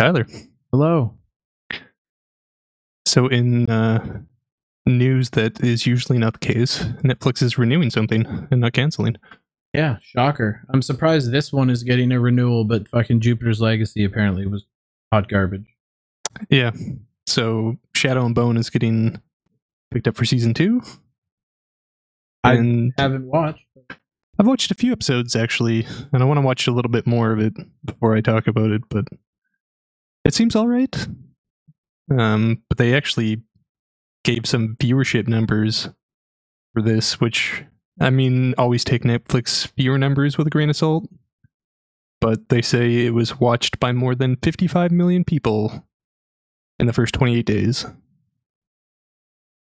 Tyler. Hello. So, in uh, news that is usually not the case, Netflix is renewing something and not canceling. Yeah, shocker. I'm surprised this one is getting a renewal, but fucking Jupiter's Legacy apparently was hot garbage. Yeah. So, Shadow and Bone is getting picked up for season two. I And Haven't watched. I've watched a few episodes actually, and I want to watch a little bit more of it before I talk about it, but it seems all right. Um, but they actually gave some viewership numbers for this, which I mean, always take Netflix viewer numbers with a grain of salt. But they say it was watched by more than 55 million people in the first 28 days.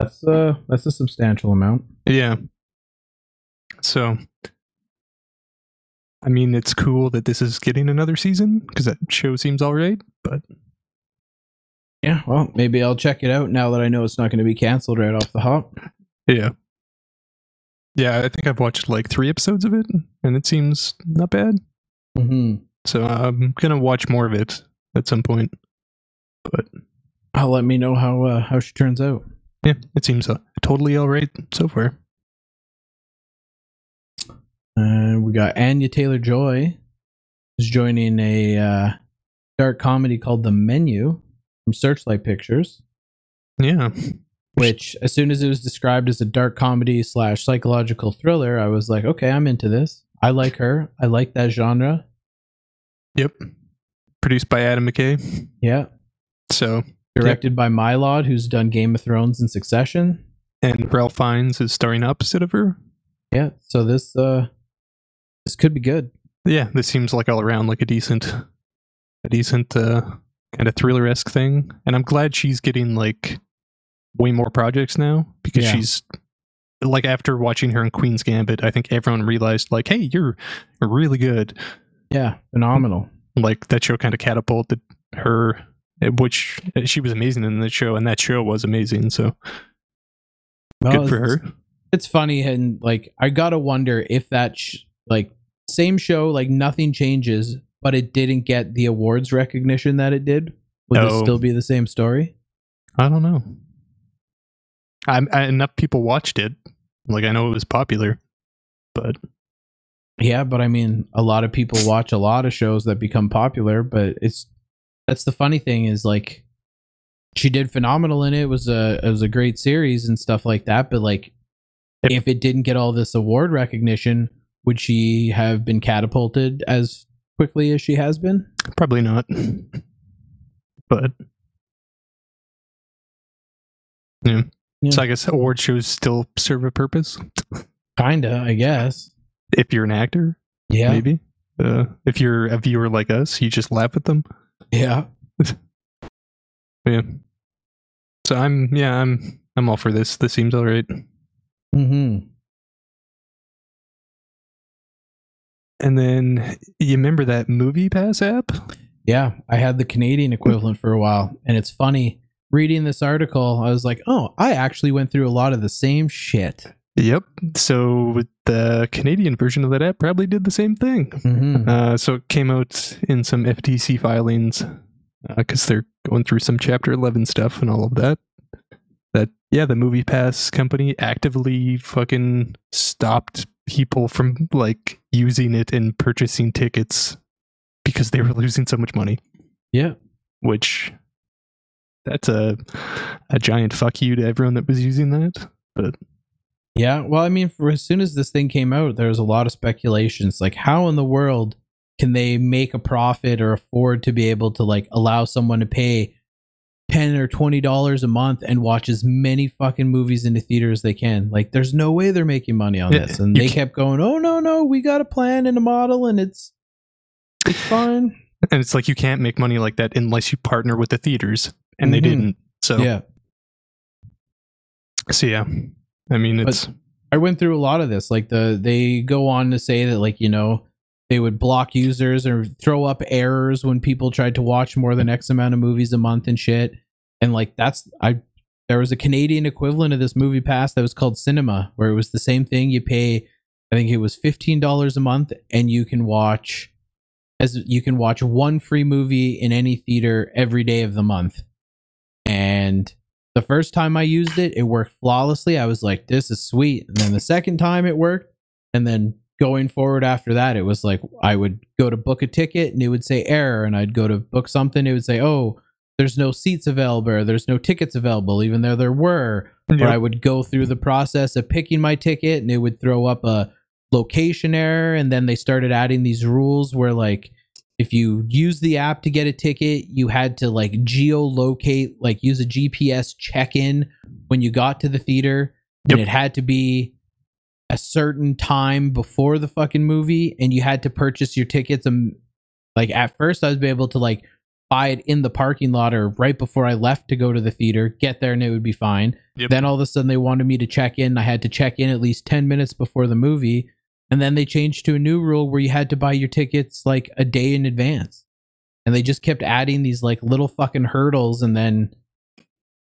That's uh that's a substantial amount. Yeah. So, I mean, it's cool that this is getting another season because that show seems all right. But Yeah, well, maybe I'll check it out now that I know it's not going to be canceled right off the hop. yeah, yeah, I think I've watched like three episodes of it, and it seems not bad. Mm-hmm. So I'm gonna watch more of it at some point. But I'll let me know how uh, how she turns out. yeah, it seems uh, totally all right so far. Uh, we got Anya Taylor Joy is joining a uh, dark comedy called The Menu from Searchlight Pictures. Yeah, Which, as soon as it was described as a dark comedy slash psychological thriller, I was like, okay, I'm into this. I like her. I like that genre. yep. Produced by Adam McKay. Yeah. So Directed by Mylod, who's done Game of Thrones and Succession. and Ralph Fiennes is starring opposite of her. Yeah. So this uh this could be good. yeah, this seems like all around like a decent, a decent uh, kind of thriller esque thing, and I'm glad she's getting like way more projects now because Yeah. she's like after watching her in Queen's Gambit, I think everyone realized like, hey, you're really good. Yeah. Phenomenal. Like that show kind of catapulted her, which she was amazing in the show, and that show was amazing. So Well, good for her. it's funny and like i gotta wonder if that sh- like same show like nothing changes but it didn't get the awards recognition that it did would Oh. this still be the same story I don't know. I'm, I, enough people watched it. Like I know it was popular, but yeah but i mean a lot of people watch a lot of shows that become popular but it's that's the funny thing is like she did phenomenal in it. it was a it was a great series and stuff like that but like If- if it didn't get all this award recognition would she have been catapulted as quickly as she has been Probably not. But yeah. Yeah. So I guess award shows still serve a purpose kinda i guess if you're an actor, yeah maybe. Uh, if you're a viewer like us, you just laugh at them. yeah Yeah. So I'm yeah I'm I'm all for this. This seems all right. hmm And then you remember that Movie Pass app? Yeah, I had the Canadian equivalent for a while, and it's funny reading this article. I was like, "Oh, I actually went through a lot of the same shit." Yep. So the Canadian version of that app probably did the same thing. Mm-hmm. Uh, so it came out in some FTC filings because they're going through some Chapter 11 stuff and all of that. That, yeah, the Movie Pass company actively fucking stopped people from like using it and purchasing tickets because they were losing so much money, Yeah, which that's a a giant fuck you to everyone that was using that. But yeah. Well, I mean, for as soon as this thing came out, there was a lot of speculations, like how in the world can they make a profit or afford to be able to like allow someone to pay ten or twenty dollars a month and watch as many fucking movies in the theater as they can? Like, there's no way they're making money on this, and they kept going, "Oh no, no, we got a plan and a model, and it's it's fine." and it's like you can't make money like that unless you partner with the theaters, and they Mhm. didn't. So Yeah. So yeah, I mean But- it's I went through a lot of this. Like the they go on to say that like you know they would block users or throw up errors when people tried to watch more than X amount of movies a month and shit. And like that's I there was a Canadian equivalent of this movie pass that was called Sinemia, where it was the same thing. You pay I think it was fifteen dollars a month and you can watch as you can watch one free movie in any theater every day of the month. And the first time I used it, it worked flawlessly. I was like, this is sweet. And then the second time it worked. And then going forward after that, it was like I would go to book a ticket and it would say error. And I'd go to book something, it would say, oh, there's no seats available, or there's no tickets available, even though there were. Or I would go through the process of picking my ticket and it would throw up a location error. And then they started adding these rules where, like, if you use the app to get a ticket, you had to like geolocate, like use a GPS check in when you got to the theater. Yep. And it had to be a certain time before the fucking movie. And you had to purchase your tickets. And like at first, I was able to like buy it in the parking lot or right before I left to go to the theater, get there and it would be fine. Yep. Then all of a sudden they wanted me to check in. I had to check in at least 10 minutes before the movie. And then they changed to a new rule where you had to buy your tickets like a day in advance. And they just kept adding these like little fucking hurdles and then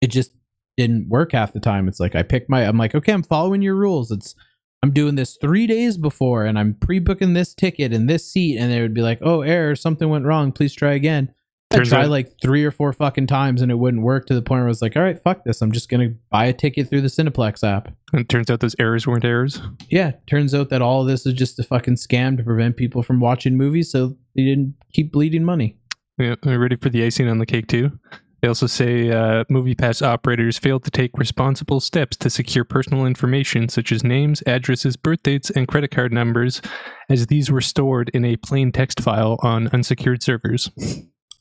it just didn't work half the time. It's like I pick my I'm like, okay, I'm following your rules. It's I'm doing this three days before and I'm pre-booking this ticket and this seat, and they would be like, Oh, error, something went wrong, please try again. I tried out- like three or four fucking times and it wouldn't work to the point where I was like, all right, fuck this. I'm just gonna buy a ticket through the Cineplex app. And it turns out those errors weren't errors. Yeah, turns out that all of this is just a fucking scam to prevent people from watching movies so they didn't keep bleeding money. Yeah, are you ready for the icing on the cake too? They also say uh, MoviePass operators failed to take responsible steps to secure personal information such as names, addresses, birth dates, and credit card numbers, as these were stored in a plain text file on unsecured servers.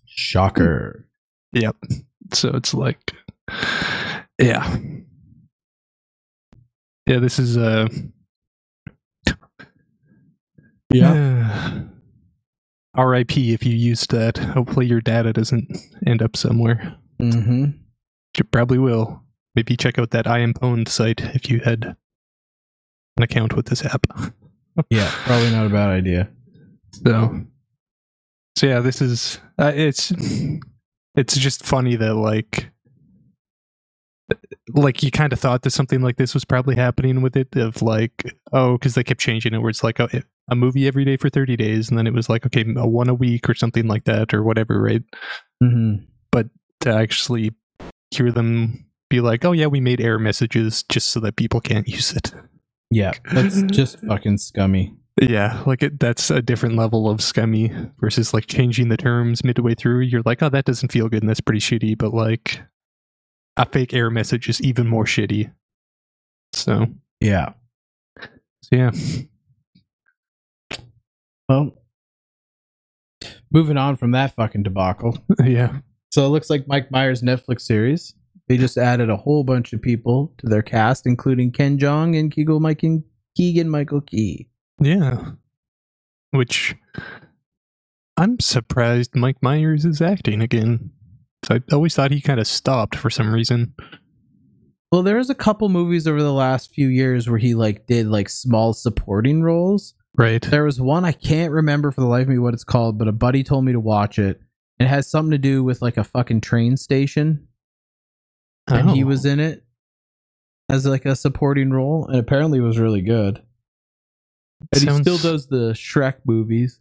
Shocker. Yep. So it's like, yeah, yeah. This is a uh, R.I.P. If you used that, hopefully your data doesn't end up somewhere. Mm-hmm. It probably will. Maybe check out that I am pwned site if you had an account with this app. Yeah, probably not a bad idea. So, so yeah, this is uh, it's it's just funny that like like you kind of thought that something like this was probably happening with it of like oh because they kept changing it where it's like a, a movie every day for 30 days and then it was like okay a one a week or something like that or whatever right Mm-hmm. But to actually hear them be like oh yeah we made error messages just so that people can't use it Yeah, that's just fucking scummy. Yeah, like it, that's a different level of scummy versus like changing the terms midway through. You're like, oh, that doesn't feel good and that's pretty shitty. But like a fake error message is even more shitty. So, Yeah. so yeah, Well, moving on from that fucking debacle. yeah, So it looks like Mike Myers' Netflix series. They just added a whole bunch of people to their cast, including Ken Jeong and Keegan Michael Keegan Michael Key. yeah. Which I'm surprised Mike Myers is acting again. I always thought he kind of stopped for some reason. Well, there was a couple movies over the last few years where he like did like small supporting roles. Right. There was one I can't remember for the life of me what it's called, but a buddy told me to watch it. It has something to do with like a fucking train station, and he Oh. was in it as like a supporting role, and apparently it was really good. And he still does the Shrek movies.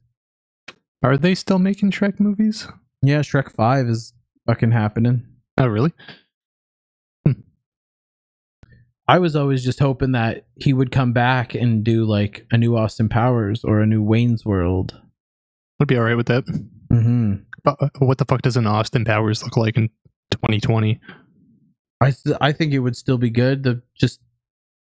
Are they still making Shrek movies? Yeah, Shrek Five is fucking happening. Oh, really? I was always just hoping that he would come back and do like a new Austin Powers or a new Wayne's World. I'd be all right with that. Mm-hmm. But uh, what the fuck does an Austin Powers look like in 2020? I st- I think it would still be good. The just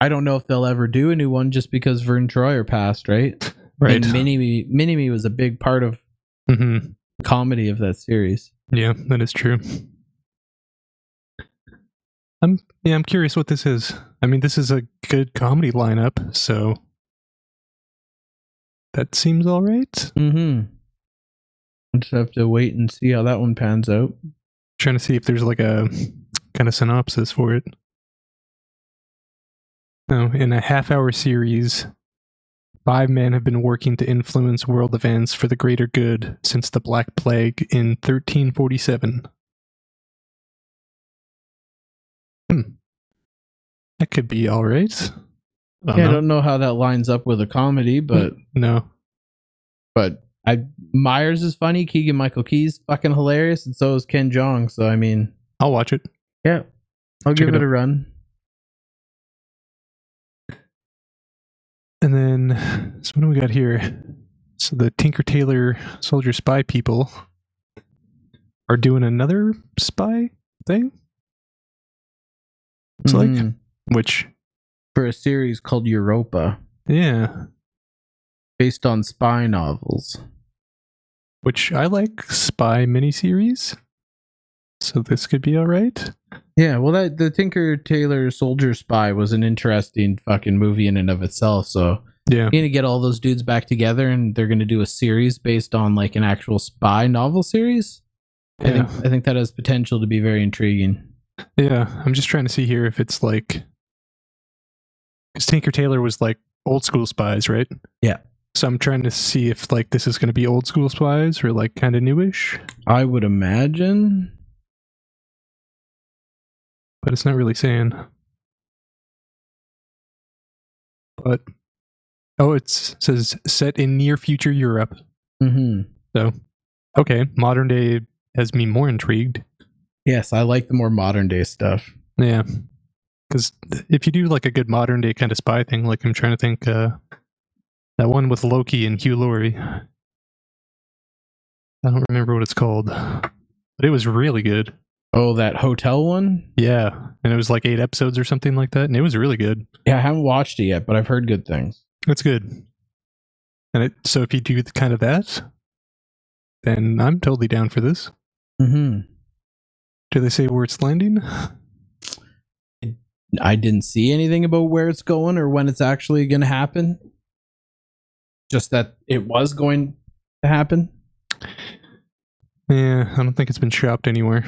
I don't know if they'll ever do a new one just because Verne Troyer passed, right? Right. And Mini Me Mini Me was a big part of hmm the comedy of that series. Yeah, that is true. I'm yeah, I'm curious what this is. I mean, this is a good comedy lineup, so that seems all right. Mm-hmm. We'll just have to wait and see how that one pans out. Trying to see if there's like a kind of synopsis for it. No, in a half-hour series, five men have been working to influence world events for the greater good since the Black Plague in 1347. Hmm. That could be all right. I don't yeah, I know. don't know how that lines up with a comedy, but No. but I Myers is funny. Keegan Michael Key's fucking hilarious, and so is Ken Jeong. So I mean, I'll watch it. yeah, I'll Check give it it, a run. And then, so what do we got here? So the Tinker Tailor Soldier Spy people are doing another spy thing, Looks like. Mhm. which, for a series called Europa, yeah, based on spy novels. which I like spy miniseries. So this could be all right. Yeah, well, that the Tinker Tailor Soldier Spy was an interesting fucking movie in and of itself. So Yeah. you're gonna get all those dudes back together, and they're gonna do a series based on like an actual spy novel series. I think I think that has potential to be very intriguing. Yeah. I'm just trying to see here if it's like. Because Tinker Tailor was like old school spies, right? Yeah. So I'm trying to see if like this is going to be old school spies or like kind of newish, I would imagine. but it's not really saying. But oh, it says set in near future Europe. hmm So okay, modern day has me more intrigued. Yes, I like the more modern day stuff. Yeah. Because if you do like a good modern day kind of spy thing, like I'm trying to think, uh, that one with Loki and Hugh Laurie. I don't remember what it's called, but it was really good. Oh, that hotel one? Yeah. And it was like eight episodes or something like that. And it was really good. Yeah, I haven't watched it yet, but I've heard good things. It's good. And it, so if you do the kind of that, then I'm totally down for this. hmm Do they say where it's landing? I didn't see anything about where it's going or when it's actually going to happen. Just that it was going to happen. Yeah, I don't think it's been shopped anywhere.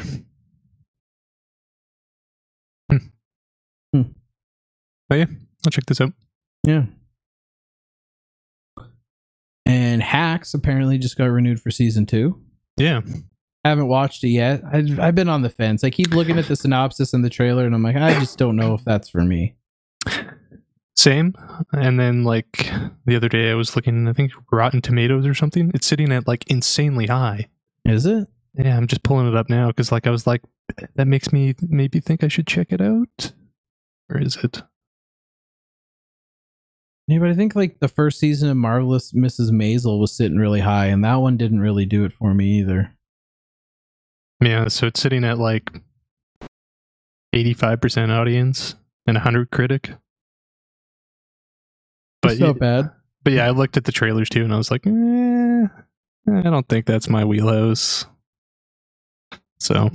Hmm. Hmm. But yeah, I'll check this out. Yeah. And Hacks apparently just got renewed for season two. Yeah, haven't watched it yet. I've, I've been on the fence. I keep looking at the synopsis and the trailer, and I'm like, I just don't know if that's for me. same. And then like the other day, I was looking. I think Rotten Tomatoes or something. It's sitting at like insanely high. Is it? Yeah, I'm just pulling it up now because like I was like, that makes me maybe think I should check it out. Or is it? Yeah, but I think like the first season of Marvelous Mrs. Maisel was sitting really high, and that one didn't really do it for me either. Yeah, so it's sitting at like 85% audience and 100 critic. But It's not bad. But yeah, I looked at the trailers too, and I was like, eh, I don't think that's my wheelhouse. So,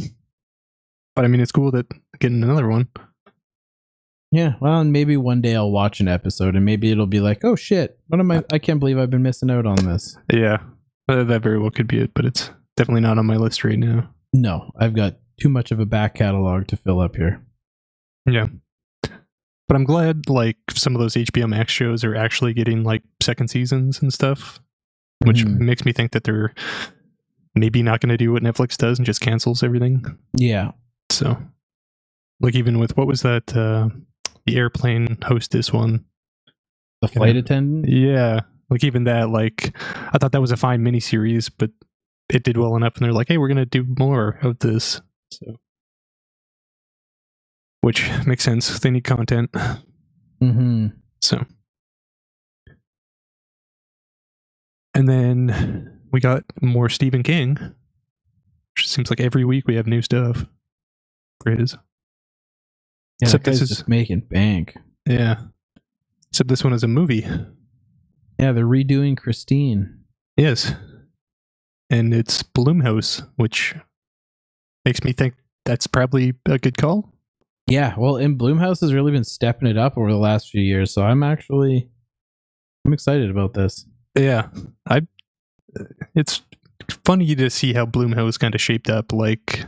but I mean, it's cool that getting another one. Yeah, well, and maybe one day I'll watch an episode, and maybe it'll be like, oh shit, what am I? I can't believe I've been missing out on this. Yeah, that very well could be it, but it's definitely not on my list right now. No, I've got too much of a back catalog to fill up here. Yeah, but I'm glad like some of those HBO Max shows are actually getting like second seasons and stuff, which Mhm. makes me think that they're maybe not going to do what Netflix does and just cancels everything. Yeah, So, like even with what was that uh the airplane hostess one? the flight attendant. Yeah, like even that like I thought that was a fine miniseries, but it did well enough and they're like, "Hey, we're going to do more of this." So which makes sense. They need content. Mm-hmm. So And then we got more Stephen King. Which seems like every week we have new stuff for his. Yeah, Except this is- just making bank. Yeah. Except this one is a movie. Yeah, they're redoing Christine. Yes. And it's Blumhouse, which makes me think that's probably a good call. Yeah, well, and Blumhouse has really been stepping it up over the last few years, so I'm actually I'm excited about this. Yeah. I it's funny to see how Blumhouse kind of shaped up like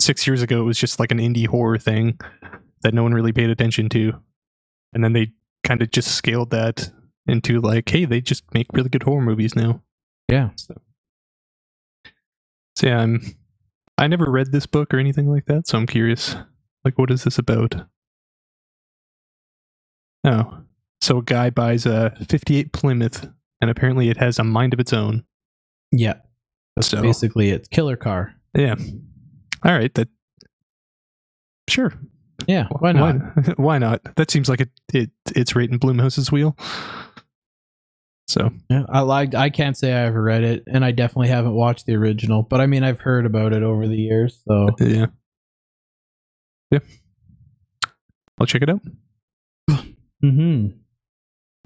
6 years ago it was just like an indie horror thing that no one really paid attention to. And then they kind of just scaled that into like hey, they just make really good horror movies now. Yeah. So, so yeah, I'm. I never read this book or anything like that, so I'm curious. Like, what is this about? Oh, so a guy buys a '58 Plymouth, and apparently it has a mind of its own. Yeah. That's So- basically it. Killer car. Yeah. All right. That. Sure. Yeah. Why not? Why, why not? That seems like it. It it's right in Blumhouse's wheel. So Yeah, I like. I can't say I ever read it, and I definitely haven't watched the original. But I mean, I've heard about it over the years. So yeah. Yeah. I'll check it out. hmm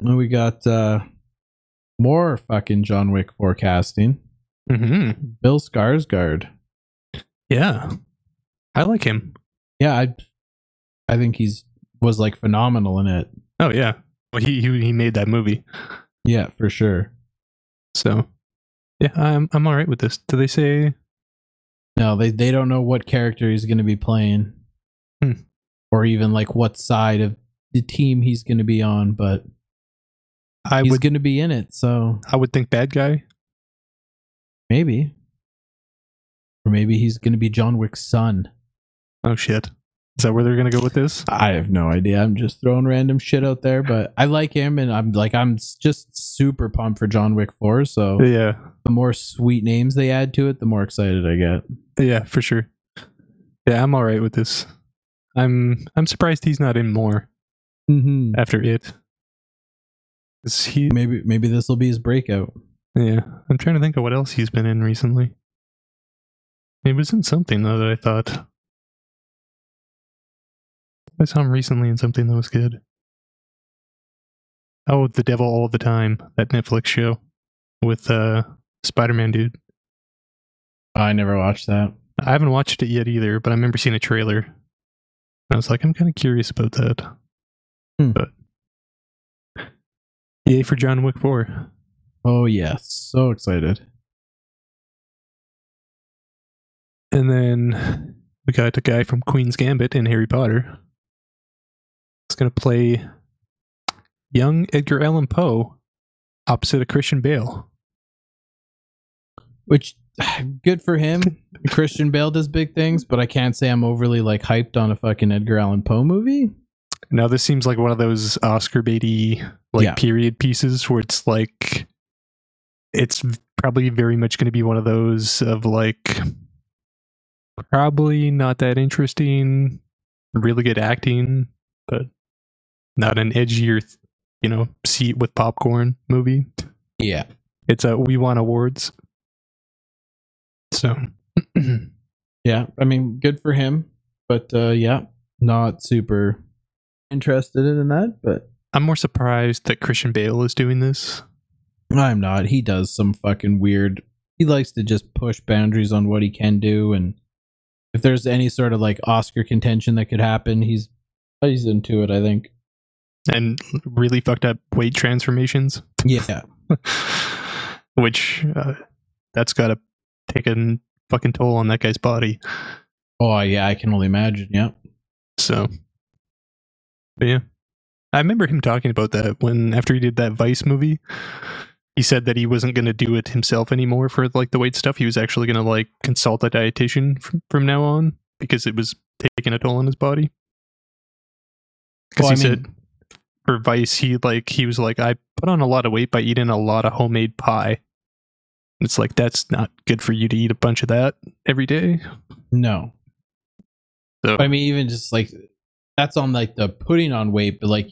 we got uh more fucking John Wick forecasting. Mm hmm Bill Skarsgård. Yeah. I like him. Yeah, I I think he's was like phenomenal in it. Oh yeah. Well, he he he made that movie. Yeah, for sure. So yeah, I'm I'm all right with this. Do they say? No, they they don't know what character he's going to be playing, Hmm. or even like what side of the team he's going to be on. But I he's going to be in it, so I would think bad guy. maybe, or maybe he's going to be John Wick's son. Oh shit. Is that where they're gonna go with this? I have no idea. I'm just throwing random shit out there, but I like him, and I'm like I'm just super pumped for John Wick Four. So Yeah. the more sweet names they add to it, the more excited I get. Yeah, for sure. Yeah, I'm all right with this. I'm I'm surprised he's not in more Mm-hmm. after it. 'Cause he Maybe maybe this will be his breakout. yeah, I'm trying to think of what else he's been in recently. He was in something though that I thought I saw him recently in something that was good. Oh, The Devil All the Time, that Netflix show with uh Spider-Man dude. I never watched that. I haven't watched it yet either, but I remember seeing a trailer. I was like, I'm kind of curious about that. Hmm. But yay for John Wick 4. Oh yes, so excited. And then we got a guy from Queen's Gambit in Harry Potter. He's going to play young Edgar Allan Poe opposite of Christian Bale. Which good for him. Christian Bale does big things, but I can't say I'm overly like hyped on a fucking Edgar Allan Poe movie. Now, this seems like one of those Oscar baity like Yeah. period pieces where it's like it's probably very much going to be one of those of like probably not that interesting, really good acting, but not an edgier, you know, seat with popcorn movie. Yeah. It's a we want awards. So Yeah. I mean, good for him. But uh yeah, not super interested in that, but I'm more surprised that Christian Bale is doing this. I'm not. He does some fucking weird he likes to just push boundaries on what he can do and if there's any sort of like Oscar contention that could happen, he's he's into it, I think. And really fucked up weight transformations, Yeah. which uh, that's got to take a fucking toll on that guy's body. Oh yeah, I can only imagine. Yeah. So, but yeah, I remember him talking about that when after he did that Vice movie. He said that he wasn't going to do it himself anymore for like the weight stuff. He was actually going to like consult a dietitian from, from now on because it was taking a toll on his body. Because Well, he I said for Vice, he like he was like, I put on a lot of weight by eating a lot of homemade pie. It's like that's not good for you to eat a bunch of that every day. No. So I mean, even just like that's on like the putting on weight, but like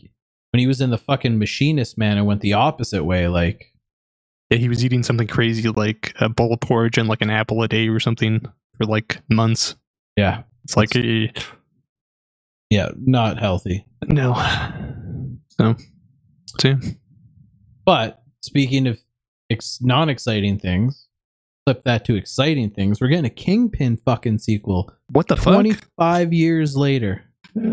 when he was in the fucking machinist man, it went the opposite way. Like, yeah, he was eating something crazy like a bowl of porridge and like an apple a day or something for like months. yeah, It's like eh, yeah, not healthy. no. So, yeah. But speaking of ex- non-exciting things, flip that to exciting things. We're getting a Kingpin fucking sequel what the fuck? 25 years later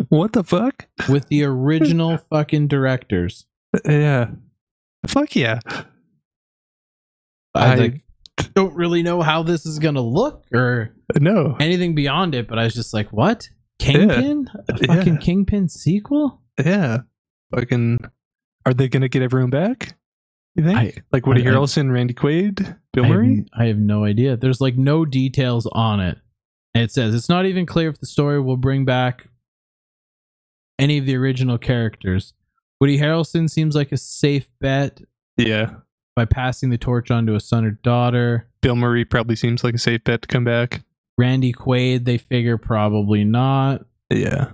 What the fuck? with the original fucking directors. Yeah. Fuck yeah. I, I- like, don't really know how this is gonna look or No. anything beyond it, but I was just like, what? Kingpin? A Yeah. fucking Kingpin sequel? Yeah. Fucking. Are they gonna get everyone back? You think? I- like Woody I- I- Harrelson, Randy Quaid, Bill I have, Murray? I have no idea. There's like no details on it. And it says it's not even clear if the story will bring back any of the original characters. Woody Harrelson seems like a safe bet Yeah. by passing the torch on to a son or daughter. Bill Murray probably seems like a safe bet to come back. Randy Quaid, they figure probably not. Yeah.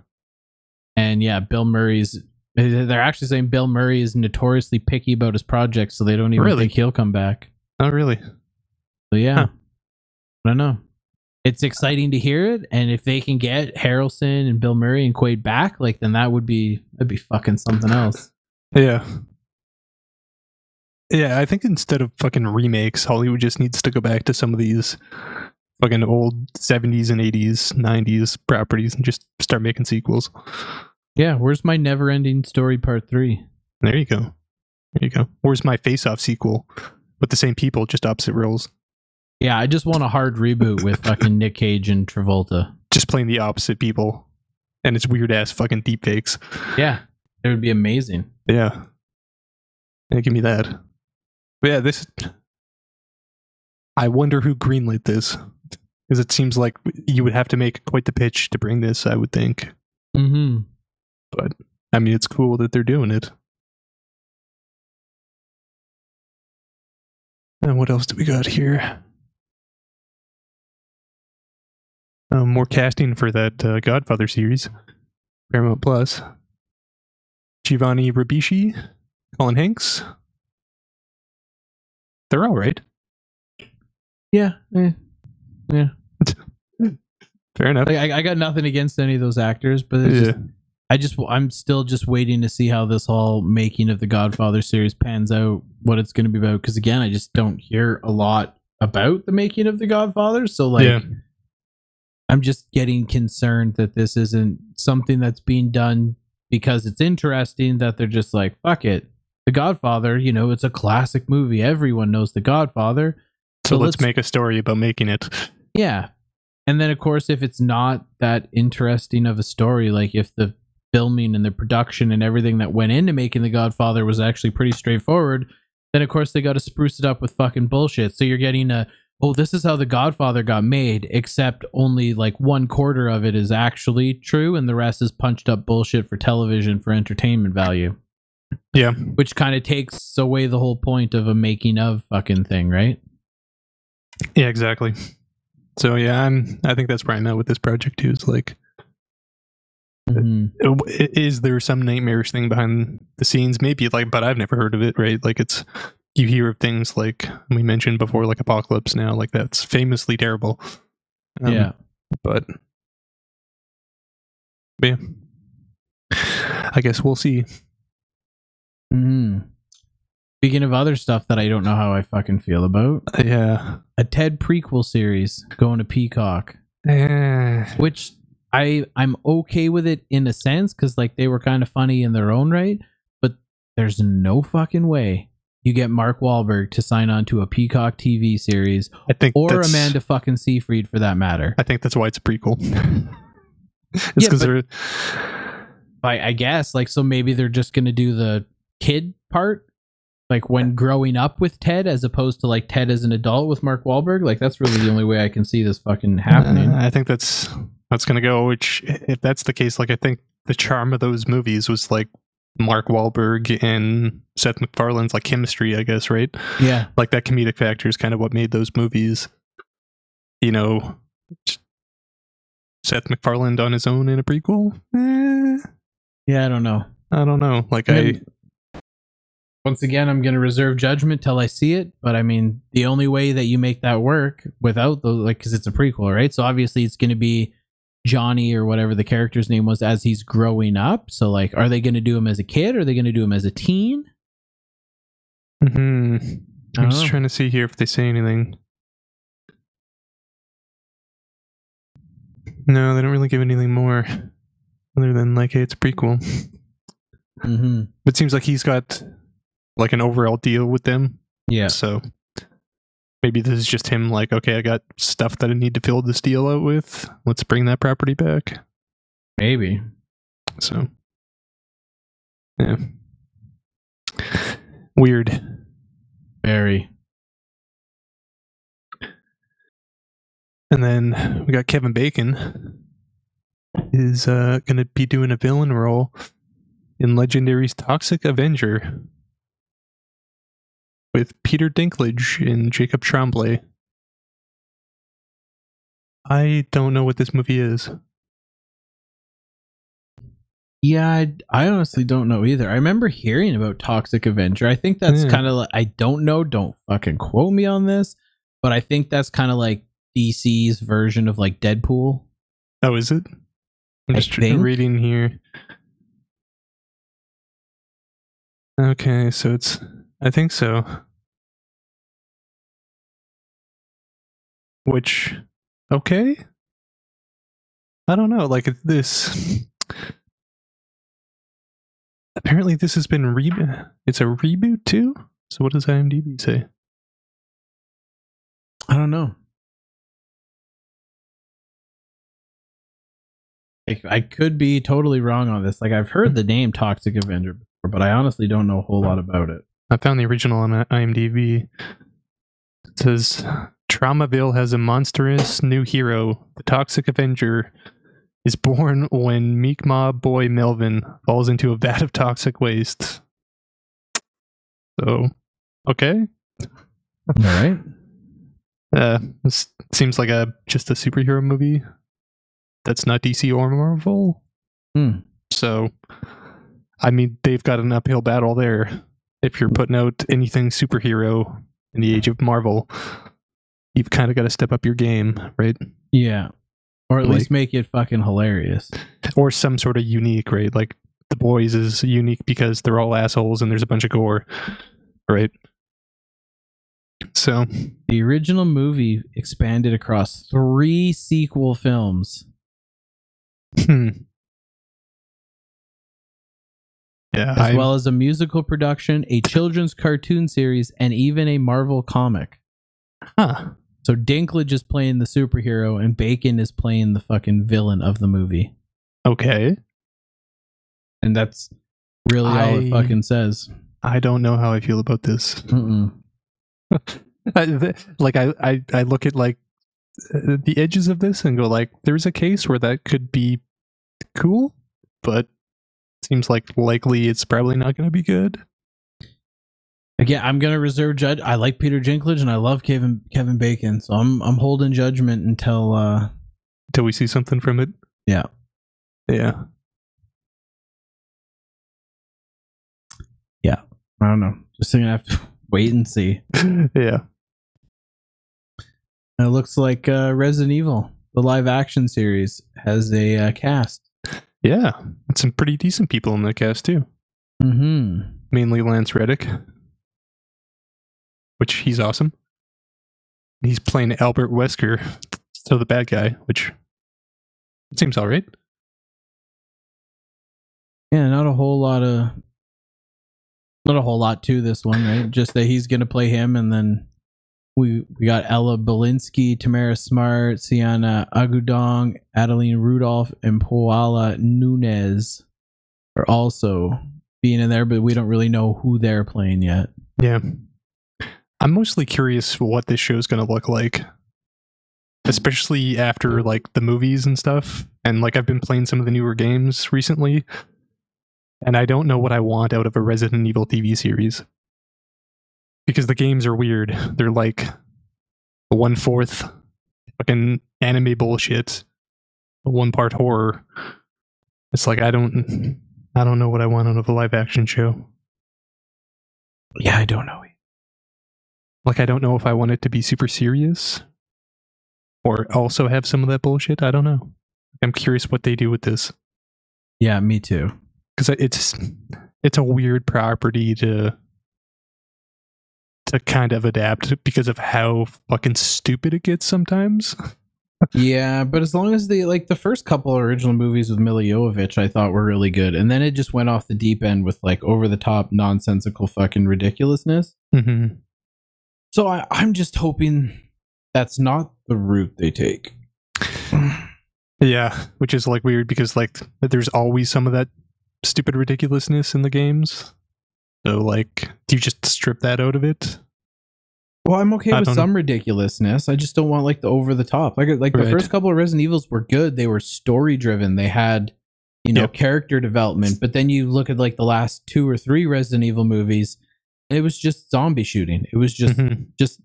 And yeah, Bill Murray's. They're actually saying Bill Murray is notoriously picky about his projects, so they don't even Really? think he'll come back. Oh, really? So yeah, Huh. I don't know. It's exciting to hear it, and if they can get Harrelson and Bill Murray and Quaid back, like then that would be that'd be fucking something else. Yeah. Yeah, I think instead of fucking remakes, Hollywood just needs to go back to some of these fucking old 70s and 80s, 90s properties and just start making sequels. Yeah, where's my never-ending story part three? There you go. There you go. Where's my Face Off sequel with the same people, just opposite roles? Yeah, I just want a hard reboot with fucking Nick Cage and Travolta. Just playing the opposite people. And it's weird ass fucking deep fakes. Yeah, it would be amazing. Yeah. Yeah, give me that. But yeah, this. I wonder who greenlit this. Because it seems like you would have to make quite the pitch to bring this, I would think. Mm-hmm. But, I mean, it's cool that they're doing it. And what else do we got here? Um, more casting for that uh, Godfather series, Paramount Plus. Giovanni Ribisi, Colin Hanks. They're all right. Yeah, eh. yeah. Fair enough. Like, I, I got nothing against any of those actors, but it's Yeah. just, I just I'm still just waiting to see how this whole making of the Godfather series pans out, what it's going to be about. Because again, I just don't hear a lot about the making of the Godfather, so like. Yeah. I'm just getting concerned that this isn't something that's being done because it's interesting that they're just like, fuck it. The Godfather, you know, it's a classic movie. Everyone knows The Godfather. So, So let's, let's- make a story about making it. Yeah. And then, of course, if it's not that interesting of a story, like if the filming and the production and everything that went into making The Godfather was actually pretty straightforward, then, of course, they got to spruce it up with fucking bullshit. So you're getting a, oh, this is how The Godfather got made, except only like one quarter of it is actually true, and the rest is punched up bullshit for television for entertainment value, Yeah. which kind of takes away the whole point of a making of fucking thing, right? Yeah, exactly. So yeah, I'm, I think that's where I'm at with this project too. Is like, Mhm. is there some nightmarish thing behind the scenes? Maybe like, but I've never heard of it. Right? Like it's you hear of things like we mentioned before, like Apocalypse Now, like that's famously terrible. Um, yeah. but but yeah, I guess we'll see. hmm Speaking of other stuff that I don't know how I fucking feel about, Yeah. a Ted prequel series going to Peacock, Eh, which I I'm okay with it in a sense because like they were kind of funny in their own right, but there's no fucking way you get Mark Wahlberg to sign on to a Peacock TV series I think or Amanda fucking Seyfried for that matter. I think that's why it's a prequel. it's Yeah, because but- they're I, I guess like so maybe they're just gonna do the kid part, like when growing up with Ted, as opposed to like Ted as an adult with Mark Wahlberg. Like that's really the only way I can see this fucking happening. Uh, I think that's that's gonna go. Which, if that's the case, like I think the charm of those movies was like Mark Wahlberg and Seth MacFarlane's like chemistry, I guess, right? yeah, Like that comedic factor is kind of what made those movies. You know, Seth MacFarlane on his own in a prequel. Eh, yeah. I don't know. I don't know. Like I, once again, I'm gonna reserve judgment till I see it. But I mean, the only way that you make that work without the like, because it's a prequel, right? So obviously, it's gonna be Johnny or whatever the character's name was as he's growing up. So like, are they gonna do him as a kid? Or are they gonna do him as a teen? hmm I'm just know. trying to see here if they say anything. No, they don't really give anything more other than like, hey, it's a prequel. Mm-hmm. It seems like he's got like an overall deal with them. Yeah. So maybe this is just him like, okay, I got stuff that I need to fill this deal out with. Let's bring that property back. Maybe. So yeah. Weird. Very. And then we got Kevin Bacon is uh gonna be doing a villain role in Legendary's Toxic Avenger with Peter Dinklage and Jacob Tremblay. I don't know what this movie is. Yeah, I, I honestly don't know either. I remember hearing about Toxic Avenger. I think that's Yeah. kind of like I don't know. Don't fucking quote me on this, but I think that's kind of like DC's version of like Deadpool. Oh, is it? I'm just reading here. Okay, so it's. I think so. Which, okay. I don't know. Like this. Apparently, this has been re. It's a reboot too. So what does IMDb say? I don't know. Like, I could be totally wrong on this. Like I've heard the name Toxic Avenger before, but I honestly don't know a whole lot about it. I found the original on IMDb. It says Tromaville has a monstrous new hero. The Toxic Avenger is born when Meek Mob boy Melvin falls into a vat of toxic waste. So, okay. All right. Uh, this seems like a just a superhero movie. That's not DC or Marvel. Hmm. So, I mean, they've got an uphill battle there. If you're putting out anything superhero in the age of Marvel, you've kind of got to step up your game, right? Yeah. Or at Like- least make it fucking hilarious. Or some sort of unique, right? Like the boys is unique because they're all assholes and there's a bunch of gore, right? So, The original movie expanded across three sequel films. hmm. yeah, as I, well as a musical production, a children's cartoon series, and even a Marvel comic. huh. So Dinklage is playing the superhero, and Bacon is playing the fucking villain of the movie, okay. and that's really all it fucking says. I don't know how I feel about this. I, th- like I, I i look at like the edges of this and go like there's a case where that could be cool but seems like likely it's probably not going to be good Again, I'm gonna reserve judge. I like Peter Dinklage, and I love Kevin Kevin Bacon, so I'm I'm holding judgment until uh until we see something from it Yeah. yeah Yeah. I don't know. Just gonna have to wait and see. yeah It looks like uh, Resident Evil, the live action series, has a uh, cast. yeah some pretty decent people in the cast too Mm-hmm. mainly lance reddick which he's awesome he's playing albert wesker so the bad guy which seems all right Yeah, not a whole lot of not a whole lot to this one, right? Just that he's gonna play him, and then we we got Ella Balinska, Tamara Smart, Siena Agudong, Adeline Rudolph, and Paola Nunez are also being in there, but we don't really know who they're playing yet. Yeah. I'm mostly curious what this show's going to look like. Especially after like the movies and stuff. And like I've been playing some of the newer games recently. And I don't know what I want out of a Resident Evil TV series. Because the games are weird. They're like one fourth fucking anime bullshit, one part horror. It's like I don't I don't know what I want out of a live action show. Yeah, I don't know. Like I don't know if I want it to be super serious or also have some of that bullshit. I don't know. I'm curious what they do with this Yeah, me too. because it's it's a weird property to to kind of adapt because of how fucking stupid it gets sometimes. Yeah, but as long as the like the first couple original movies with Milla Jovovich, I thought were really good, and then it just went off the deep end with like over the top nonsensical fucking ridiculousness. Mm-hmm. So I, I'm just hoping that's not the route they take. Yeah, which is like weird because like there's always some of that stupid ridiculousness in the games. So like, do you just strip that out of it? Well, I'm okay I with some ridiculousness. I just don't want like the over the top. Like like the first couple of Resident Evils were good. They were story driven. They had you know Yep. character development. But then you look at like the last two or three Resident Evil movies, it was just zombie shooting. It was just Mhm. just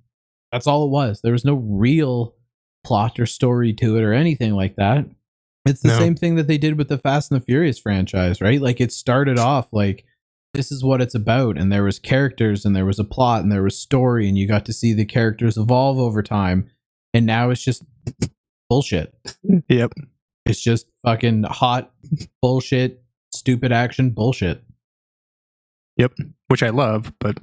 that's all it was. There was no real plot or story to it or anything like that. It's the No. same thing that they did with the Fast and the Furious franchise, right? Like it started off like this is what it's about and there was characters and there was a plot and there was story and you got to see the characters evolve over time and now it's just bullshit. Yep. It's just fucking hot bullshit, stupid action bullshit. Yep, which I love, but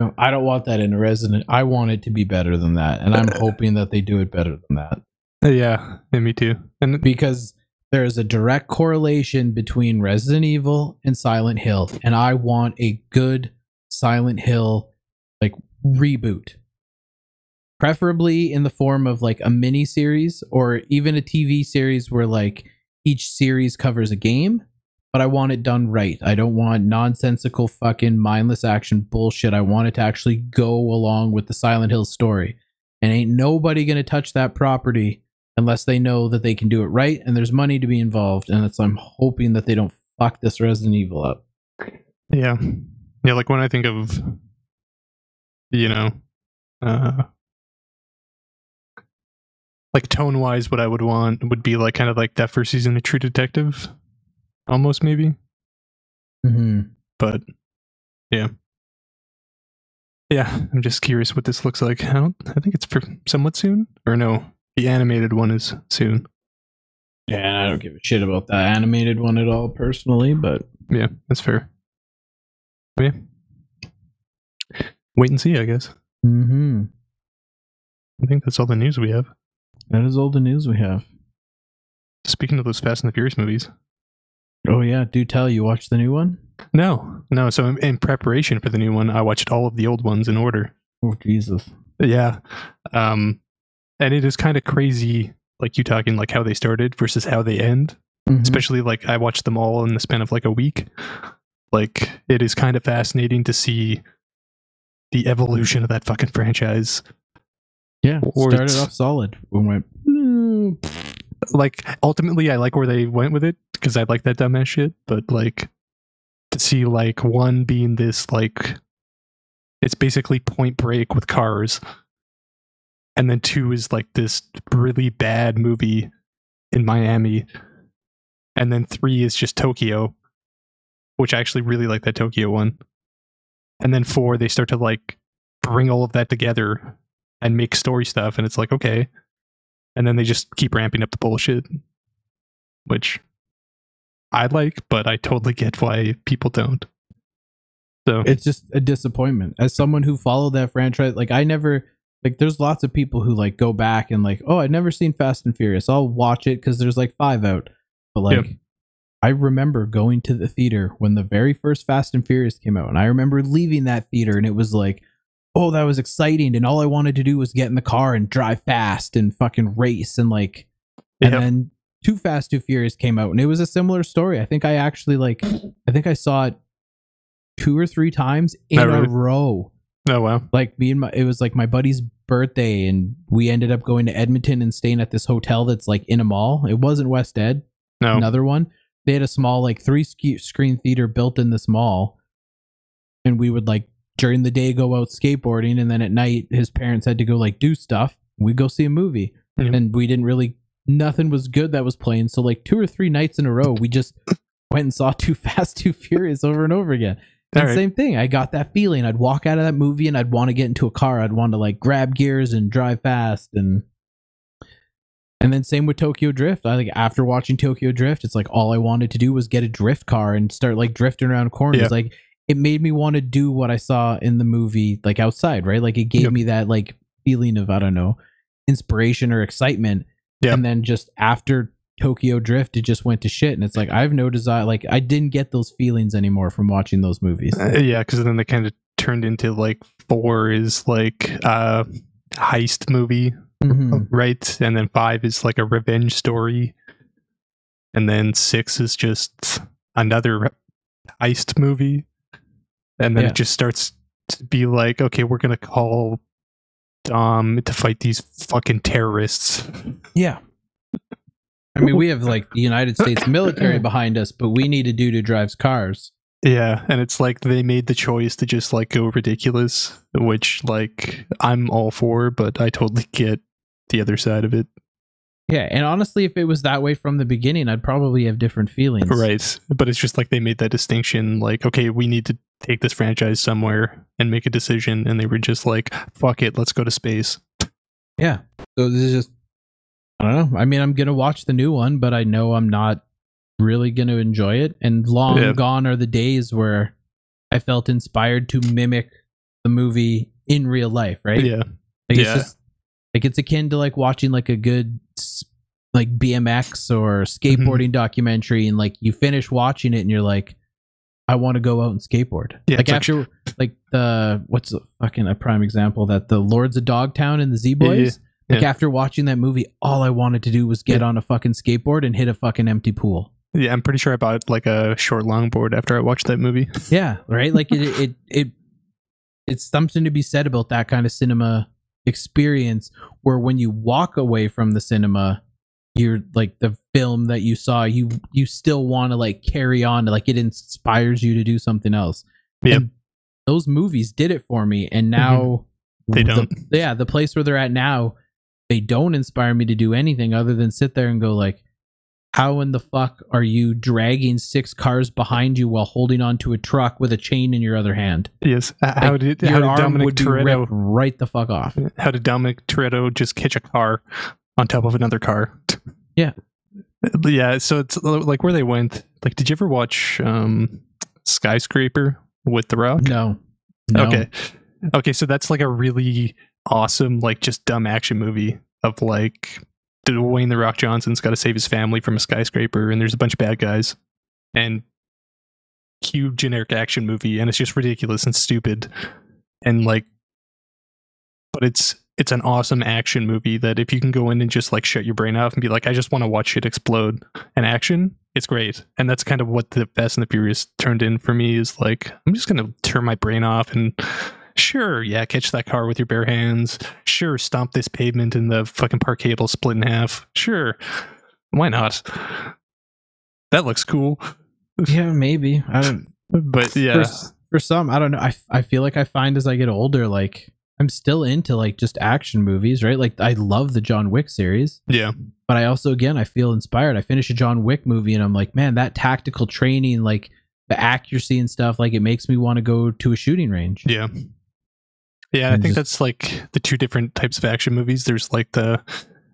No, I don't want that in a resident. I want it to be better than that, and I'm hoping that they do it better than that uh, yeah, yeah, me too. And because there is a direct correlation between Resident Evil and Silent Hill, and I want a good Silent Hill like reboot, preferably in the form of like a mini series or even a TV series where like each series covers a game. But I want it done right. I don't want nonsensical fucking mindless action bullshit. I want it to actually go along with the Silent Hill story. And ain't nobody gonna touch that property unless they know that they can do it right and there's money to be involved. And it's I'm hoping that they don't fuck this Resident Evil up. yeah, yeah, like when I think of, you know, uh, like tone wise, what I would want would be like kind of like that first season of True Detective, almost maybe. Mm-hmm. But yeah, yeah, I'm just curious what this looks like. I don't. I think it's for somewhat soon, or no, the animated one is soon. Yeah, I don't give a shit about that animated one at all personally, but Yeah, that's fair. Yeah. Wait and see, I guess. mm-hmm. I think that's all the news we have. that is all the news we have. Speaking of those Fast and the Furious movies. Oh yeah, do tell you watched the new one? No, no. So in, in preparation for the new one, I watched all of the old ones in order. Oh Jesus. Yeah. Um, and it is kind of crazy, like you talking like how they started versus how they end. Mhm. Especially like I watched them all in the span of like a week. Like it is kind of fascinating to see the evolution of that fucking franchise. Yeah, or started off solid. We went. "Mm, like ultimately I like where they went with it because I like that dumbass shit, but like to see like one being this like it's basically point break with cars. And then two is like this really bad movie in Miami. And then three is just Tokyo, which I actually really like that Tokyo one. And then four, they start to like bring all of that together and make story stuff. And it's like, okay, and then they just keep ramping up the bullshit, which I like, but I totally get why people don't. So It's just a disappointment. As someone who followed that franchise, like I never like there's lots of people who like go back and like, oh, I've never seen Fast and Furious. I'll watch it because there's like five out. But like Yep. I remember going to the theater when the very first Fast and Furious came out, and I remember leaving that theater and it was like, oh, that was exciting, and all I wanted to do was get in the car and drive fast and fucking race and like and Yep. then Too Fast, Too Furious came out, and it was a similar story. I think I actually like, I think I saw it two or three times in Oh, a row. oh wow, Like me and my, it was like my buddy's birthday, and we ended up going to Edmonton and staying at this hotel that's like in a mall. It wasn't West Ed, no, another one. They had a small like three screen theater built in this mall, and we would like during the day go out skateboarding, and then at night his parents had to go like do stuff. We'd go see a movie, Yeah. and we didn't really nothing was good that was playing. So like two or three nights in a row, we just went and saw Too Fast, Too Furious over and over again. And right. Same thing. I got that feeling. I'd walk out of that movie and I'd want to get into a car. I'd want to like grab gears and drive fast and and then same with Tokyo Drift. I like after watching Tokyo Drift, it's like all I wanted to do was get a drift car and start like drifting around corners. Yeah. Like it made me want to do what I saw in the movie like outside, right? Like it gave Yep. me that like feeling of I don't know, inspiration or excitement. Yeah. And then just after Tokyo Drift, it just went to shit. And it's like I have no desire like I didn't get those feelings anymore from watching those movies. Uh, yeah, because then they kind of turned into like four is like uh heist movie, Mhm. right? And then five is like a revenge story, and then six is just another heist movie, and then Yeah. it just starts to be like, okay, we're gonna call Dom to fight these fucking terrorists. Yeah. I mean, we have like the United States military behind us, but we need a dude who drives cars. Yeah, and it's like they made the choice to just like go ridiculous, which like I'm all for, but I totally get the other side of it. Yeah, and honestly, if it was that way from the beginning, I'd probably have different feelings. Right. But it's just like they made that distinction like, okay, we need to take this franchise somewhere and make a decision. And they were just like, fuck it, let's go to space. Yeah. So this is just I don't know. I mean, I'm gonna watch the new one, but I know I'm not really gonna enjoy it. And long Yeah. gone are the days where I felt inspired to mimic the movie in real life, right? Yeah. Like Yeah. it's just like it's akin to like watching like a good like BMX or Mm-hmm. skateboarding documentary and like you finish watching it and you're like I want to go out and skateboard. Yeah, like it's like- after like the what's the fucking a prime example that the Lords of Dogtown and the Z Boys Yeah, like yeah. after watching that movie all I wanted to do was get on a fucking skateboard and hit a fucking empty pool. Yeah, I'm pretty sure I bought like a short longboard after I watched that movie. Yeah, right. Like it, it, it, it's something to be said about that kind of cinema experience, where when you walk away from the cinema, you're like the film that you saw, you you still want to like carry on, like it inspires you to do something else. Yeah. And those movies did it for me, and now mm-hmm. They don't. yeah, the place where they're at now, they don't inspire me to do anything other than sit there and go like how in the fuck are you dragging six cars behind you while holding onto a truck with a chain in your other hand? Yes. H- How Like, did how did Dominic Toretto right the fuck off. how did Dominic Toretto just catch a car on top of another car? Yeah. Yeah, so it's like where they went. Like, did you ever watch um Skyscraper with The Rock? No. no. Okay. Okay, so that's like a really awesome, like just dumb action movie of like Dwayne the Rock Johnson's got to save his family from a skyscraper, and there's a bunch of bad guys, and cute generic action movie, and it's just ridiculous and stupid, and like, but it's it's an awesome action movie that if you can go in and just like shut your brain off and be like, I just want to watch it explode and action, it's great. And that's kind of what the Fast and the Furious turned in for me is like, I'm just gonna turn my brain off and sure, yeah, catch that car with your bare hands. Sure, stomp this pavement and the fucking parquet will split in half. Sure. Why not? That looks cool. Yeah, maybe. I don't But yeah. for, for some, I don't know. I, I feel like I find as I get older, like I'm still into like just action movies, right? Like I love the John Wick series. Yeah. but I also again I feel inspired. I finish a John Wick movie and I'm like, man, that tactical training, like the accuracy and stuff, like it makes me want to go to a shooting range. Yeah. Yeah, I think just- that's like the two different types of action movies. There's like the,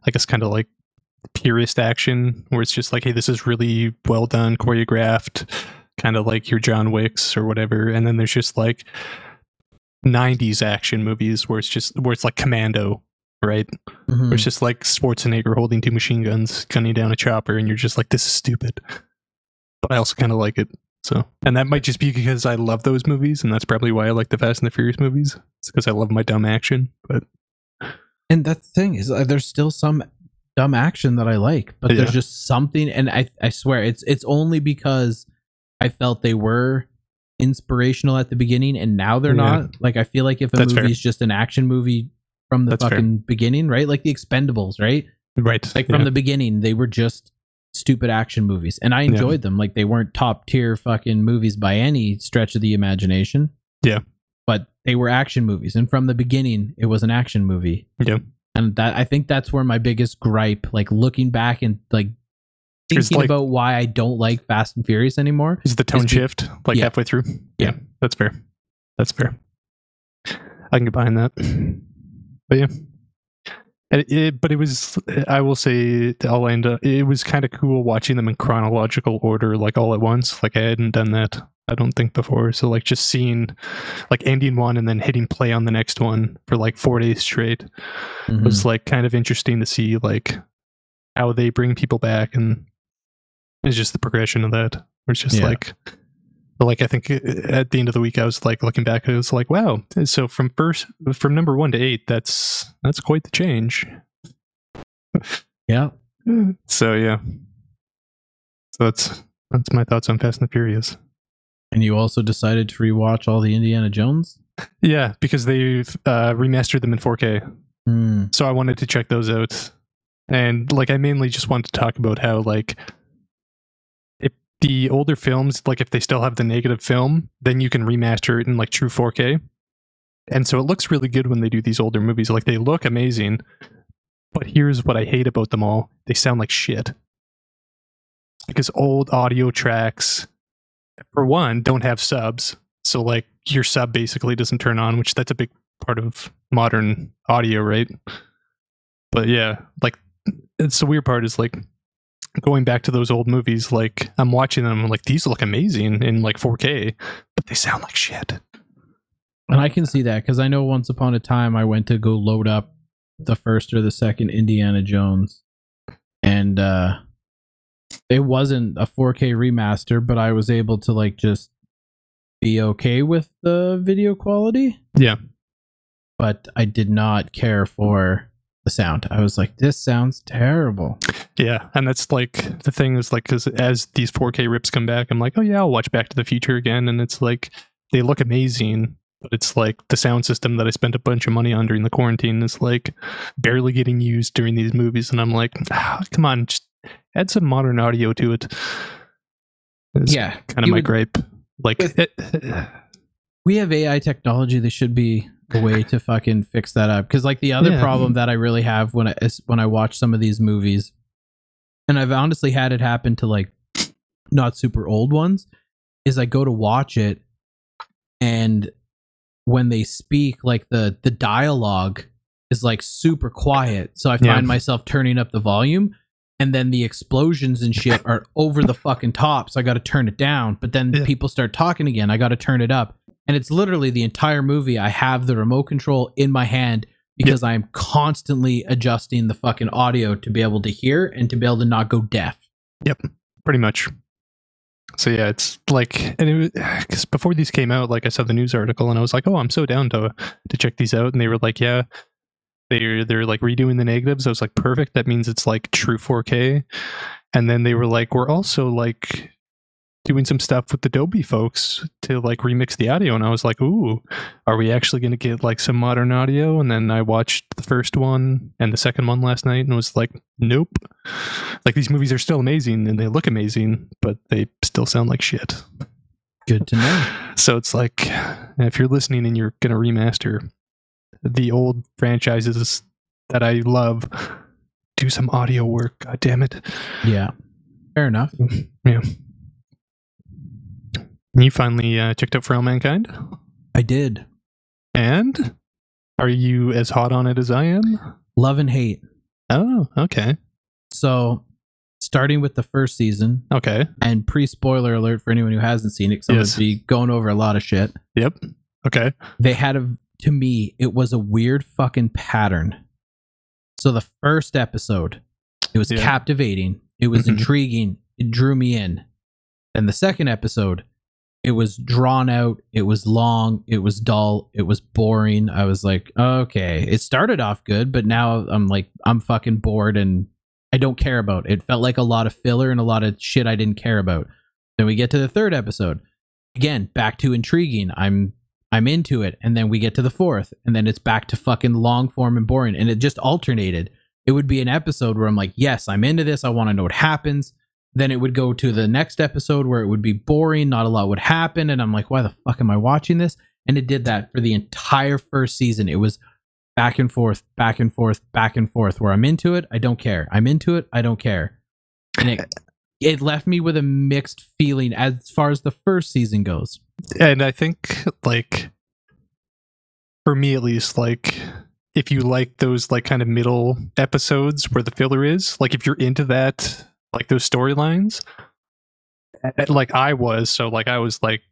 I guess, kind of like purist action, where it's just like, hey, this is really well done, choreographed, kind of like your John Wicks or whatever. And then there's just like 90s action movies where it's just, where it's like Commando, right? Mhm. Where it's just like Schwarzenegger holding two machine guns, gunning down a chopper, and you're just like, this is stupid. But I also kind of like it. So, and that might just be because I love those movies, and that's probably why I like the Fast and the Furious movies. It's because I love my dumb action. But And that's the thing is, uh, there's still some dumb action that I like, but Yeah. there's just something, and I I swear it's it's only because I felt they were inspirational at the beginning, and now they're Yeah. not. Like I feel like if a That's fair. movie is just an action movie from the That's fair. fucking beginning, right? Like the Expendables, right? right, Like from yeah. the beginning, they were just stupid action movies, and I enjoyed them. Like they weren't top tier fucking movies by any stretch of the imagination. Yeah. but they were action movies, and from the beginning, it was an action movie. Yeah. and that I think that's where my biggest gripe, like looking back and like thinking like- about why I don't like Fast and Furious anymore. is the tone be- shift like Yeah. halfway through. Yeah. that's fair. That's fair. I can get behind that. But yeah. And It, it- but it was, I will say, I'll end. up- It was kind of cool watching them in chronological order, like all at once. Like I hadn't done that, I don't think before. So like just seeing, like ending one and then hitting play on the next one for like four days straight Mhm. was like kind of interesting to see like how they bring people back and it's just the progression of that. Where it's just Yeah. like like I think uh, at the end of the week I was like looking back I was like wow so from first from number 1 to 8 that's that's quite the change. yeah, So yeah. So that's that's my thoughts on Fast and the Furious. and you also decided to rewatch all the Indiana Jones. Yeah, because they've uh, remastered them in 4K. Hmm. so I wanted to check those out. And like I mainly just wanted to talk about how like the older films, like if they still have the negative film, then you can remaster it in like true 4K. And so it looks really good when they do these older movies. Like they look amazing. But here's what I hate about them all: they sound like shit. Because old audio tracks, for one, don't have subs, so like your sub basically doesn't turn on, which that's a big part of modern audio, right? But yeah, like it's the weird part is like going back to those old movies. Like I'm watching them, I'm like these look amazing in like 4K, but they sound like shit. And I can see that because I know once upon a time I went to go load up the first or the second Indiana Jones, and uh it wasn't a 4K remaster, but I was able to like just be okay with the video quality. Yeah. But I did not care for the sound. I was like, this sounds terrible. Yeah, and that's like the thing is like because as these 4K rips come back, I'm like, oh yeah, I'll watch Back to the Future again, and it's like they look amazing, but it's like the sound system that I spent a bunch of money on during the quarantine is like barely getting used during these movies, and I'm like, ah, come on, just add some modern audio to it. It's Yeah, kind of my would- gripe. Like, it, we have AI technology. There should be a way to fucking fix that up. Because like the other Yeah. problem that I really have when I when I watch some of these movies, and I've honestly had it happen to like not super old ones, is I go to watch it, and when they speak, like the the dialogue is like super quiet. So I Yeah. find myself turning up the volume. And then the explosions and shit are over the fucking top, so I got to turn it down. But then Yeah. people start talking again, I got to turn it up and it's literally the entire movie i have the remote control in my hand because i'm constantly adjusting the fucking audio to be able to hear and to be able to not go deaf Yep, pretty much. So yeah, it's like, and it because before these came out, like I saw the news article, and I was like, oh, I'm so down to to check these out, and they were like, yeah, they're they're like redoing the negatives. I was like, perfect. That means it's like true 4K, and then they were like, we're also like doing some stuff with the Dolby folks to like remix the audio, and I was like, ooh, are we actually going to get like some modern audio? And then I watched the first one and the second one last night, and was like, nope. Like these movies are still amazing and they look amazing, but they still sound like shit. good to know So it's like if you're listening and you're gonna remaster the old franchises that I love, do some audio work. God damn it. yeah fair enough Yeah. You finally uh, checked out For All Mankind, i did. And? Are you as hot on it as I am? love and hate. Oh, okay, so starting with the first season. Okay, and pre-spoiler alert for anyone who hasn't seen it because i'm Yes. be going over a lot of shit. Yep, okay, they had a to me it was a weird fucking pattern. So the first episode it was Yeah. captivating. It was Mhm. intriguing. It drew me in. And the second episode it was drawn out. It was long. It was dull. It was boring. I was like okay. It started off good but now i'm like i'm fucking bored and i don't care about it. felt like a lot of filler and a lot of shit i didn't care about. Then we get to the third episode. Again back to intriguing. I'm i'm into it. And then we get to the fourth. And then it's back to fucking long form and boring. And it just alternated. It would be an episode where i'm like yes i'm into this. I want to know what happens then it would go to the next episode where it would be boring not a lot would happen and i'm like why the fuck am i watching this? And it did that for the entire first season. It was back and forth back and forth back and forth. Where i'm into it i don't care. I'm into it i don't care. And it it left me with a mixed feeling as far as the first season goes. And I think like for me at least, like if you like those like kind of middle episodes where the filler is, like if you're into that, like those storylines, like I was, so like I was like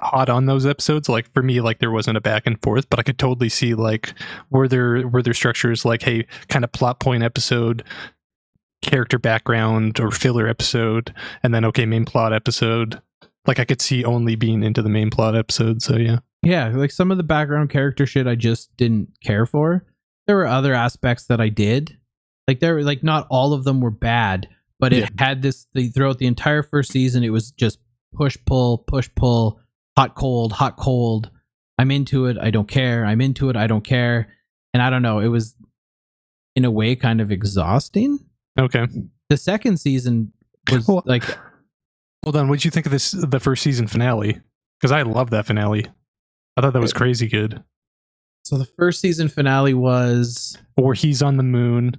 hot on those episodes. Like for me, like there wasn't a back and forth, but I could totally see like were there were there structures like hey, kind of plot point episode, character background or filler episode, and then okay, main plot episode. Like I could see only being into the main plot episode. So yeah, yeah like some of the background character shit i just didn't care for there were other aspects that i did like there like not all of them were bad but it Yeah. had this the, throughout the entire first season it was just push pull push pull hot cold hot cold i'm into it i don't care i'm into it i don't care and i don't know it was in a way kind of exhausting okay. the second season was Well- like Hold on, what did you think of this the first season finale? Because I love that finale. I thought that was uh, crazy good. So the first season finale was or he's on the moon.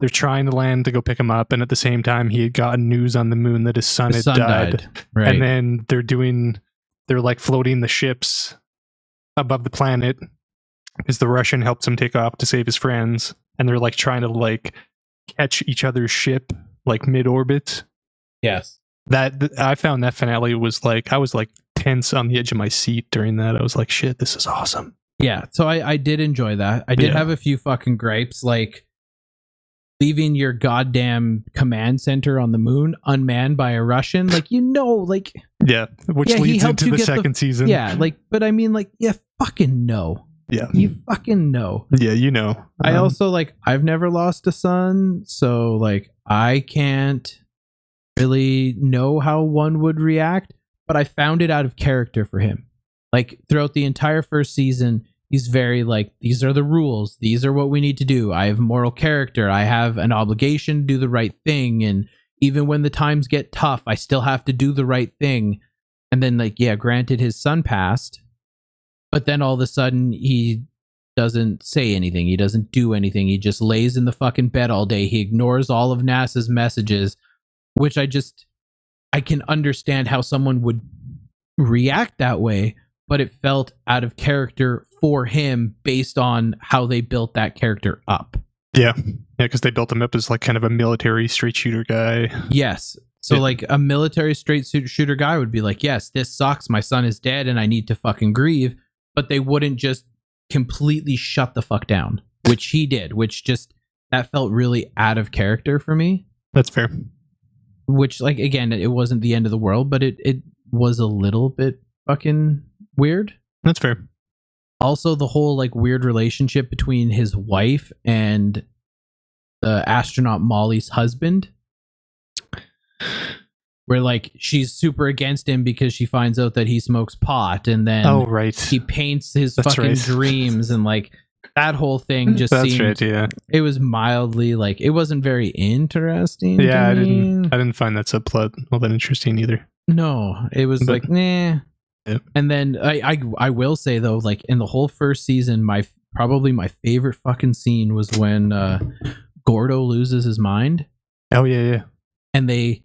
They're trying to land to go pick him up, and at the same time, he had gotten news on the moon that his son his had son died. died. Right. And then they're doing, they're like floating the ships above the planet because the Russian helps him take off to save his friends, and they're like trying to like catch each other's ship like mid orbit. yes. That th- I found that finale was like I was like tense on the edge of my seat during that. I was like, shit, this is awesome. Yeah. So I, I did enjoy that. I did Yeah. have a few fucking gripes, like leaving your goddamn command center on the moon unmanned by a Russian. Like, you know, like, Yeah, which Yeah, leads into the get the- second season. yeah, like, but I mean, like, yeah, fucking know. yeah, You fucking know. yeah. You know, I Um, also like I've never lost a son, so like I can't really know how one would react, but I found it out of character for him. Like throughout the entire first season, he's very like these are the rules, these are what we need to do. I have moral character, I have an obligation to do the right thing and even when the times get tough, I still have to do the right thing. And then like yeah, granted his son passed, but then all of a sudden he doesn't say anything. He doesn't do anything. He just lays in the fucking bed all day. He ignores all of NASA's messages, which I just I can understand how someone would react that way, but it felt out of character for him based on how they built that character up. yeah, yeah, because they built him up as like kind of a military straight shooter guy. Yes. So Yeah. like a military straight shooter guy would be like, "Yes, this sucks. My son is dead and I need to fucking grieve." But they wouldn't just completely shut the fuck down, which he did, which just that felt really out of character for me. That's fair. Which like again, it wasn't the end of the world, but it it was a little bit fucking weird. That's fair. Also the whole like weird relationship between his wife and the astronaut Molly's husband where like she's super against him because she finds out that he smokes pot and then oh right, he paints his That's fucking right. dreams and like that whole thing just that's seemed right. Yeah, it was mildly like it wasn't very interesting yeah. I me. didn't. I didn't find that subplot all that interesting either. no it was But- like nah Yep. and then I, I i will say though like in the whole first season my probably my favorite fucking scene was when uh gordo loses his mind Oh yeah, yeah. and they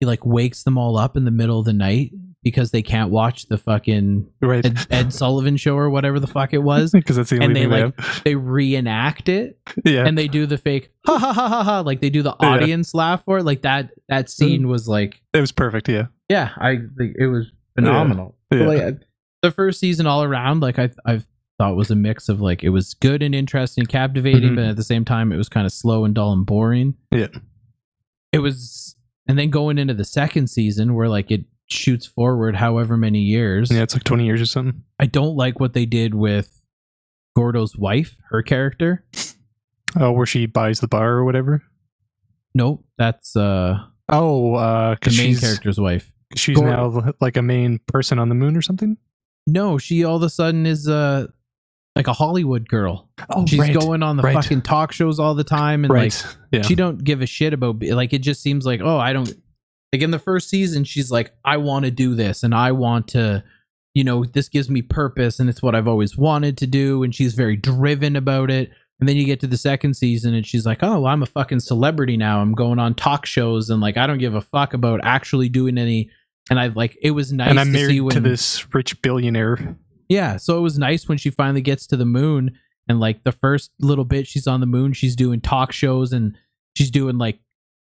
he like wakes them all up in the middle of the night because they can't watch the fucking Right. Ed, Ed Sullivan show or whatever the fuck it was. Because that's the only And they like have. they reenact it Yeah. and they do the fake ha ha ha ha ha like they do the Yeah. audience laugh for it. Like that that scene was like it was perfect. Yeah. yeah, I it was phenomenal. Yeah. But, like, the first season all around like I I thought was a mix of like it was good and interesting, captivating, Mhm. but at the same time it was kind of slow and dull and boring. Yeah. It was and then going into the second season where like it shoots forward however many years. Yeah, it's like twenty years or something. I don't like what they did with Gordo's wife, her character. Oh, where she buys the bar or whatever. Nope, that's uh Oh, uh, the main she's character's wife. She's now like a main person on the moon or something. No, she all of a sudden is uh like a Hollywood girl. Oh, She's going on the right. fucking talk shows all the time and right. like yeah. she don't give a shit about like it just seems like oh I don't like in the first season she's like I want to do this and I want to you know this gives me purpose and it's what I've always wanted to do and she's very driven about it and then you get to the second season and she's like oh I'm a fucking celebrity now I'm going on talk shows and like I don't give a fuck about actually doing any and I like it was nice and I'm to see married when to this rich billionaire. yeah, so it was nice when she finally gets to the moon and like the first little bit she's on the moon, she's doing talk shows and she's doing like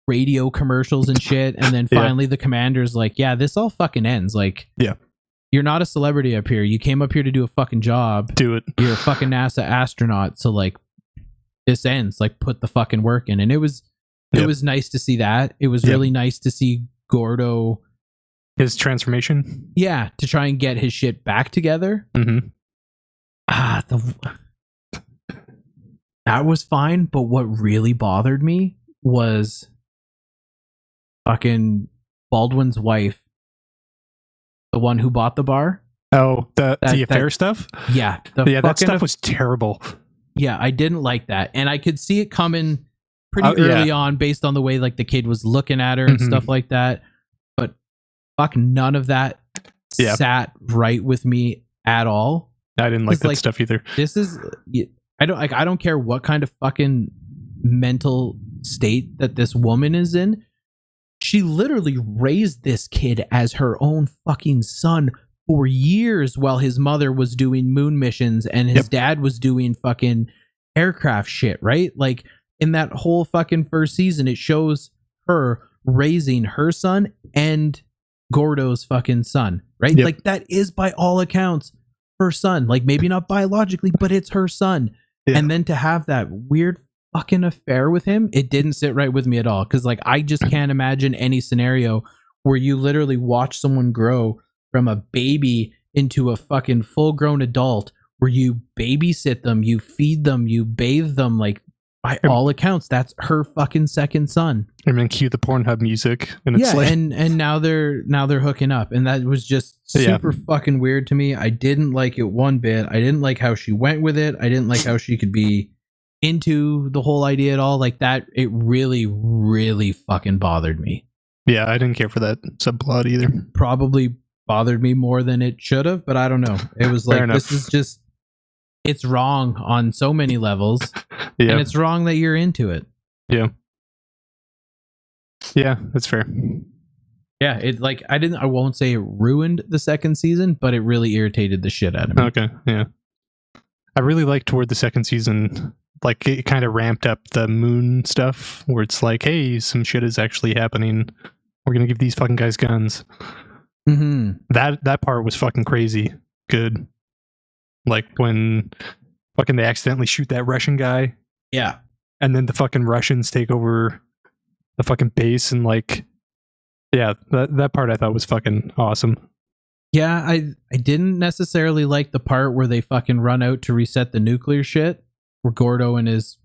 radio commercials and shit and then Yeah. finally the commander's like, "Yeah, this all fucking ends. Like Yeah. You're not a celebrity up here. You came up here to do a fucking job. Do it. You're a fucking NASA astronaut, so like this ends. Like put the fucking work in." And it was it Yep. was nice to see that. It was Yep. really nice to see Gordo His transformation. yeah, to try and get his shit back together. hmm ah the that was fine but what really bothered me was fucking baldwin's wife the one who bought the bar Oh, the That- the affair that- stuff. yeah yeah, that stuff was terrible. Yeah i didn't like that and i could see it coming pretty yeah. early on based on the way like the kid was looking at her and Mhm. stuff like that but fuck none of that Yeah. sat right with me at all I didn't like that like- stuff either. this is I don't like I don't care what kind of fucking mental state that this woman is in. She literally raised this kid as her own fucking son for years while his mother was doing moon missions and his Yep. dad was doing fucking aircraft shit, right? Like in that whole fucking first season it shows her raising her son and Gordo's fucking son, right? Yep. Like that is by all accounts her son. Like maybe not biologically, but it's her son. Yeah. And then to have that weird fucking affair with him, it didn't sit right with me at all. Cause like I just can't imagine any scenario where you literally watch someone grow from a baby into a fucking full grown adult where you babysit them, you feed them, you bathe them. Like by Yep. all accounts, that's her fucking second son And then cue the Pornhub music, and it's yeah, like, and and now they're now they're hooking up, and that was just Yeah. super fucking weird to me. I didn't like it one bit. I didn't like how she went with it. I didn't like how she could be into the whole idea at all. Like that, it really, really fucking bothered me. yeah, I didn't care for that subplot either. Probably bothered me more than it should have, but I don't know. It was like this is just it's wrong on so many levels, Yeah, and it's wrong that you're into it. yeah, Yeah, that's fair. Yeah, it like I didn't I won't say it ruined the second season, but it really irritated the shit out of me. Okay, yeah. I really liked toward the second season, like it kind of ramped up the moon stuff, where it's like, hey, some shit is actually happening. We're gonna give these fucking guys guns. Hmm That that part was fucking crazy. Good. Like when fucking they accidentally shoot that Russian guy, Yeah. and then the fucking Russians take over the fucking base, and like, yeah, that that part I thought was fucking awesome. Yeah, I I didn't necessarily like the part where they fucking run out to reset the nuclear shit, where Gordo and his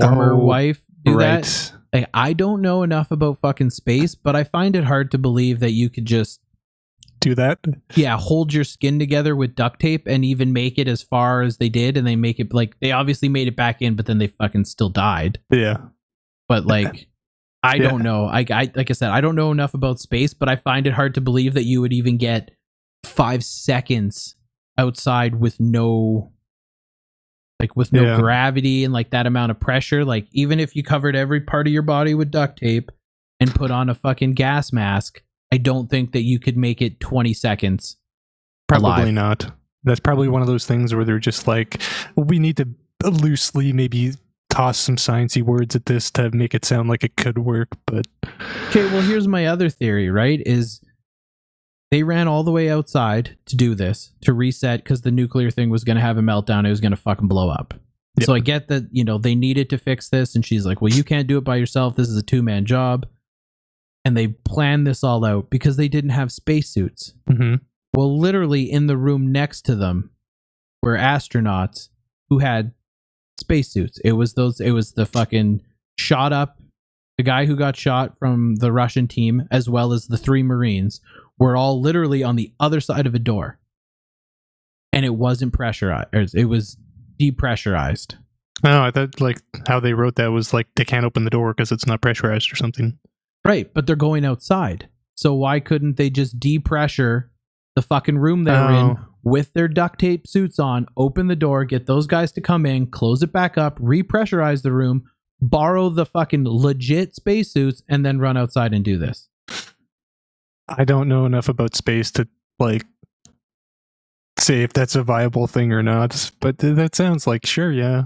former Oh, wife do right. that. Like, I don't know enough about fucking space, but I find it hard to believe that you could just Do that. yeah hold your skin together with duct tape and even make it as far as they did, and they make it like they obviously made it back in, but then they fucking still died. Yeah. But like. I Yeah. don't know. I, I like I said, I don't know enough about space, but I find it hard to believe that you would even get five seconds outside with no like with no Yeah. gravity and like that amount of pressure. Like even if you covered every part of your body with duct tape and put on a fucking gas mask, I don't think that you could make it 20 seconds. Probably alive. not. That's probably one of those things where they're just like, we need to loosely maybe toss some sciencey words at this to make it sound like it could work. But Okay, well here's my other theory, right? Is they ran all the way outside to do this to reset because the nuclear thing was going to have a meltdown. It was going to fucking blow up. Yep. So I get that you know they needed to fix this, and she's like, "Well, you can't do it by yourself. This is a two man job." And they planned this all out because they didn't have spacesuits. mhm. Well, literally in the room next to them were astronauts who had spacesuits. It was those. It was the fucking shot up, the guy who got shot from the Russian team, as well as the three Marines, were all literally on the other side of a door, and it wasn't pressurized. It was depressurized. no, I thought like how they wrote that was like they can't open the door because it's not pressurized or something. Right, but they're going outside. So why couldn't they just depressure the fucking room they're in Oh. with their duct tape suits on, open the door, get those guys to come in, close it back up, repressurize the room, borrow the fucking legit spacesuits, and then run outside and do this? I don't know enough about space to like say if that's a viable thing or not. But th- that sounds like sure, yeah.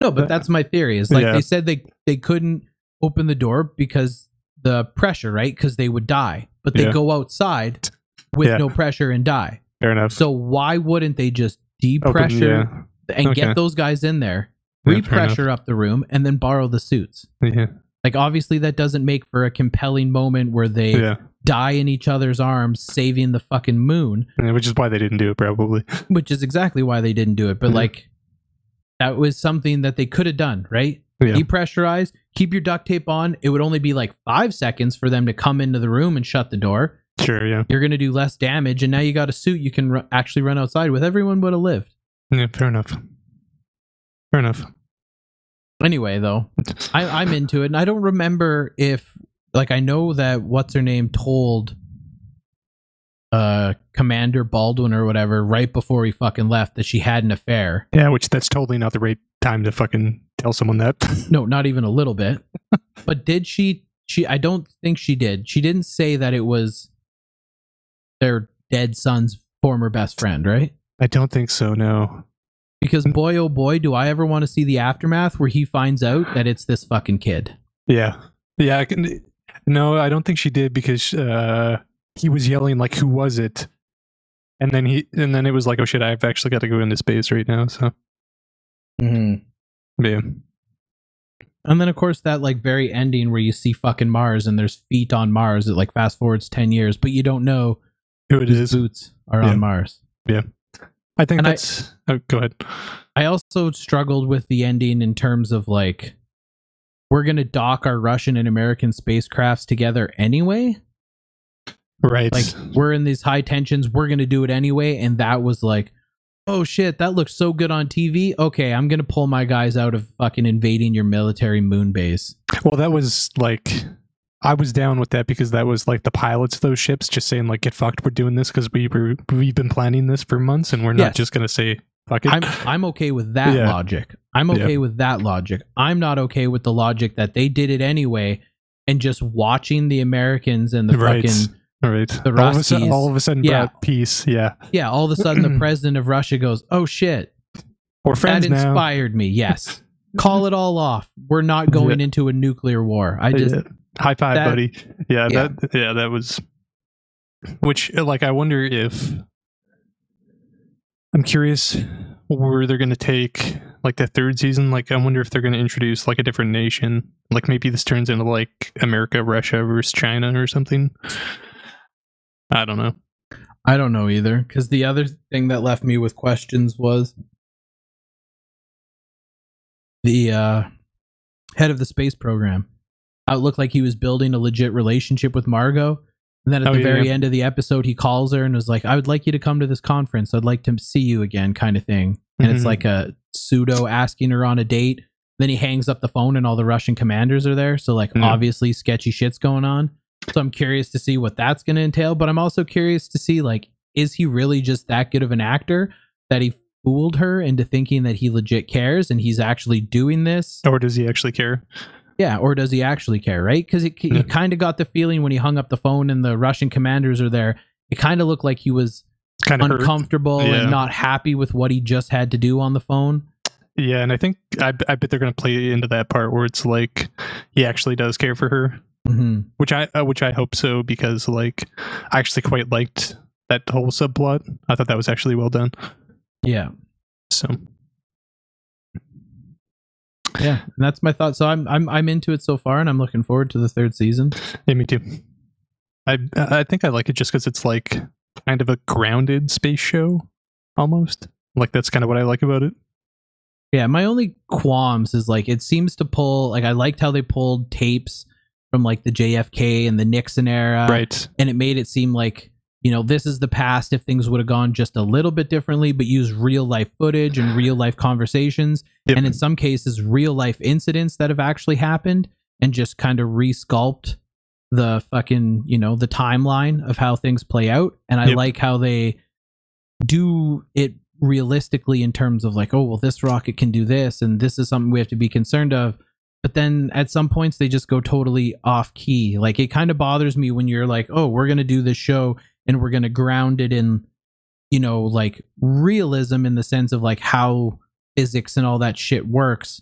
No, but that's my theory. Is like yeah. they said they they couldn't open the door because the pressure, right? Because they would die. But they Yeah. go outside with Yeah. no pressure and die. Fair enough. So why wouldn't they just Open- depressure and Okay. get those guys in there, Yeah, repressure up the room, and then borrow the suits. yeah, yeah, Like obviously that doesn't make for a compelling moment where they yeah. die in each other's arms, saving the fucking moon, Yeah, Which is why they didn't do it, probably. which is exactly why they didn't do it. But Yeah. like that was something that they could have done, right? Yeah. Depressurize, keep your duct tape on. It would only be like five seconds for them to come into the room and shut the door. Sure, yeah. You're going to do less damage, and now you got a suit you can ru- actually run outside with. Everyone would have lived. Yeah, fair enough. Fair enough. Anyway, though, I, I'm into it, and I don't remember if, like, I know that what's her name told uh Commander Baldwin or whatever right before he fucking left that she had an affair. Yeah, which that's totally not the right time to fucking tell someone that. No, not even a little bit. but did she she I don't think she did. She didn't say that it was their dead son's former best friend, right? I don't think so. No. Because boy oh boy, do I ever want to see the aftermath where he finds out that it's this fucking kid. Yeah. Yeah. I can, no, I don't think she did because uh, he was yelling like, "Who was it?" And then he, and then it was like, "Oh shit! I've actually got to go into space right now." So Mm-hmm. yeah, And then of course that like very ending where you see fucking Mars and there's feet on Mars. It like fast forwards ten years, but you don't know who it whose boots are Yeah. on Mars. Yeah. I think And I- that's. oh, go ahead. I also struggled with the ending in terms of like we're gonna dock our Russian and American spacecrafts together anyway. Right. Like we're in these high tensions, we're gonna do it anyway, and that was like, oh shit, that looks so good on TV. Okay, I'm gonna pull my guys out of fucking invading your military moon base. well, that was like. I was down with that because that was like the pilots of those ships just saying like get fucked we're doing this because we were we've been planning this for months and we're not Yes. just gonna say fuck it I'm I'm okay with that Yeah. logic. I'm Yeah. okay with that logic. I'm not okay with the logic that they did it anyway and just watching the Americans and the Right. fucking all right the all of a sudden all of a sudden Yeah. brought peace yeah yeah, all of a sudden the president of Russia goes, "Oh shit, we're friends that now inspired me." Yes. Call it all off. We're not going into a nuclear war. I just Yeah. high five that- buddy yeah, Yeah. that yeah that was which uh, like i wonder if i'm curious where they're going to take like the third season like i wonder if they're going to introduce like a different nation like maybe this turns into like america russia versus china or something i don't know I don't know either cuz the other thing that left me with questions was the uh head of the space program. It looked like he was building a legit relationship with Margo. And then at Oh, the yeah, very yeah. end of the episode, he calls her and was like, I would like you to come to this conference. I'd like to see you again, kind of thing. And it's Mhm. like a pseudo asking her on a date. Then he hangs up the phone and all the Russian commanders are there. So, like, Yeah. obviously, sketchy shit's going on. So, I'm curious to see what that's going to entail. But I'm also curious to see, like, is he really just that good of an actor that he fooled her into thinking that he legit cares and he's actually doing this? or does he actually care Yeah, or does he actually care, right? Because he kind of got the feeling when he hung up the phone and the Russian commanders are there, it kind of looked like he was kind of uncomfortable Yeah. and not happy with what he just had to do on the phone. yeah and i think i, I bet they're going to play into that part where it's like he actually does care for her hmm which I uh, which I hope so because like I actually quite liked that whole subplot. I thought that was actually well done. Yeah, So yeah, and that's my thought. So I'm I'm I'm into it so far, and I'm looking forward to the third season. yeah, me too. I I think I like it just because it's like kind of a grounded space show almost. Like that's kind of what I like about it. Yeah, my only qualms is like it seems to pull like I liked how they pulled tapes from like the JFK and the Nixon era, right. and it made it seem like you know this is the past if things would have gone just a little bit differently but use real life footage and real life conversations Yep. and in some cases real life incidents that have actually happened and just kind of resculpt the fucking you know the timeline of how things play out and i Yep. like how they do it realistically in terms of like oh well this rocket can do this and this is something we have to be concerned of but then at some points they just go totally off key like it kind of bothers me when you're like oh we're going to do this show and we're going to ground it in you know like realism in the sense of like how physics and all that shit works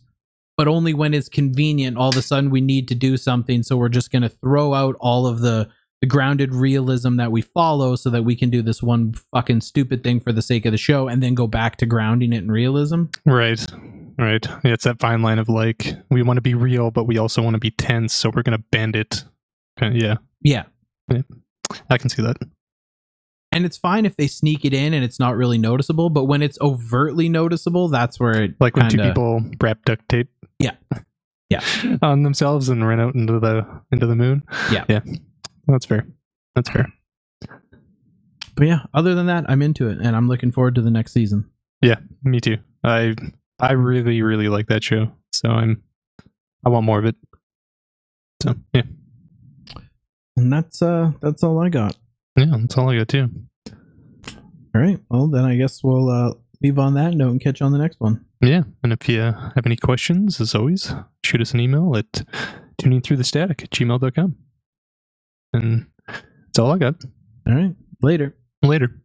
but only when it's convenient all of a sudden we need to do something so we're just going to throw out all of the the grounded realism that we follow so that we can do this one fucking stupid thing for the sake of the show and then go back to grounding it in realism Right. Right. Yeah, it's that fine line of like we want to be real, but we also want to be tense, so we're gonna bend it. Kinda- yeah, yeah I can see that. and it's fine if they sneak it in and it's not really noticeable but when it's overtly noticeable that's where it Like when two kinda- people wrap duct tape. Yeah. Yeah. on themselves and ran out into the into the moon. Yeah. Yeah. That's fair. That's fair. but yeah other than that i'm into it and i'm looking forward to the next season Yeah, Me too. I I really really like that show. So I'm I want more of it. So yeah. and that's uh that's all i got Yeah, that's all I got too. All right. Well, then I guess we'll uh, leave on that note and catch you on the next one. Yeah, and if you have any questions, as always, shoot us an email at tuningthroughthestatic at gmail.com. And that's all I got. All right. Later. Later.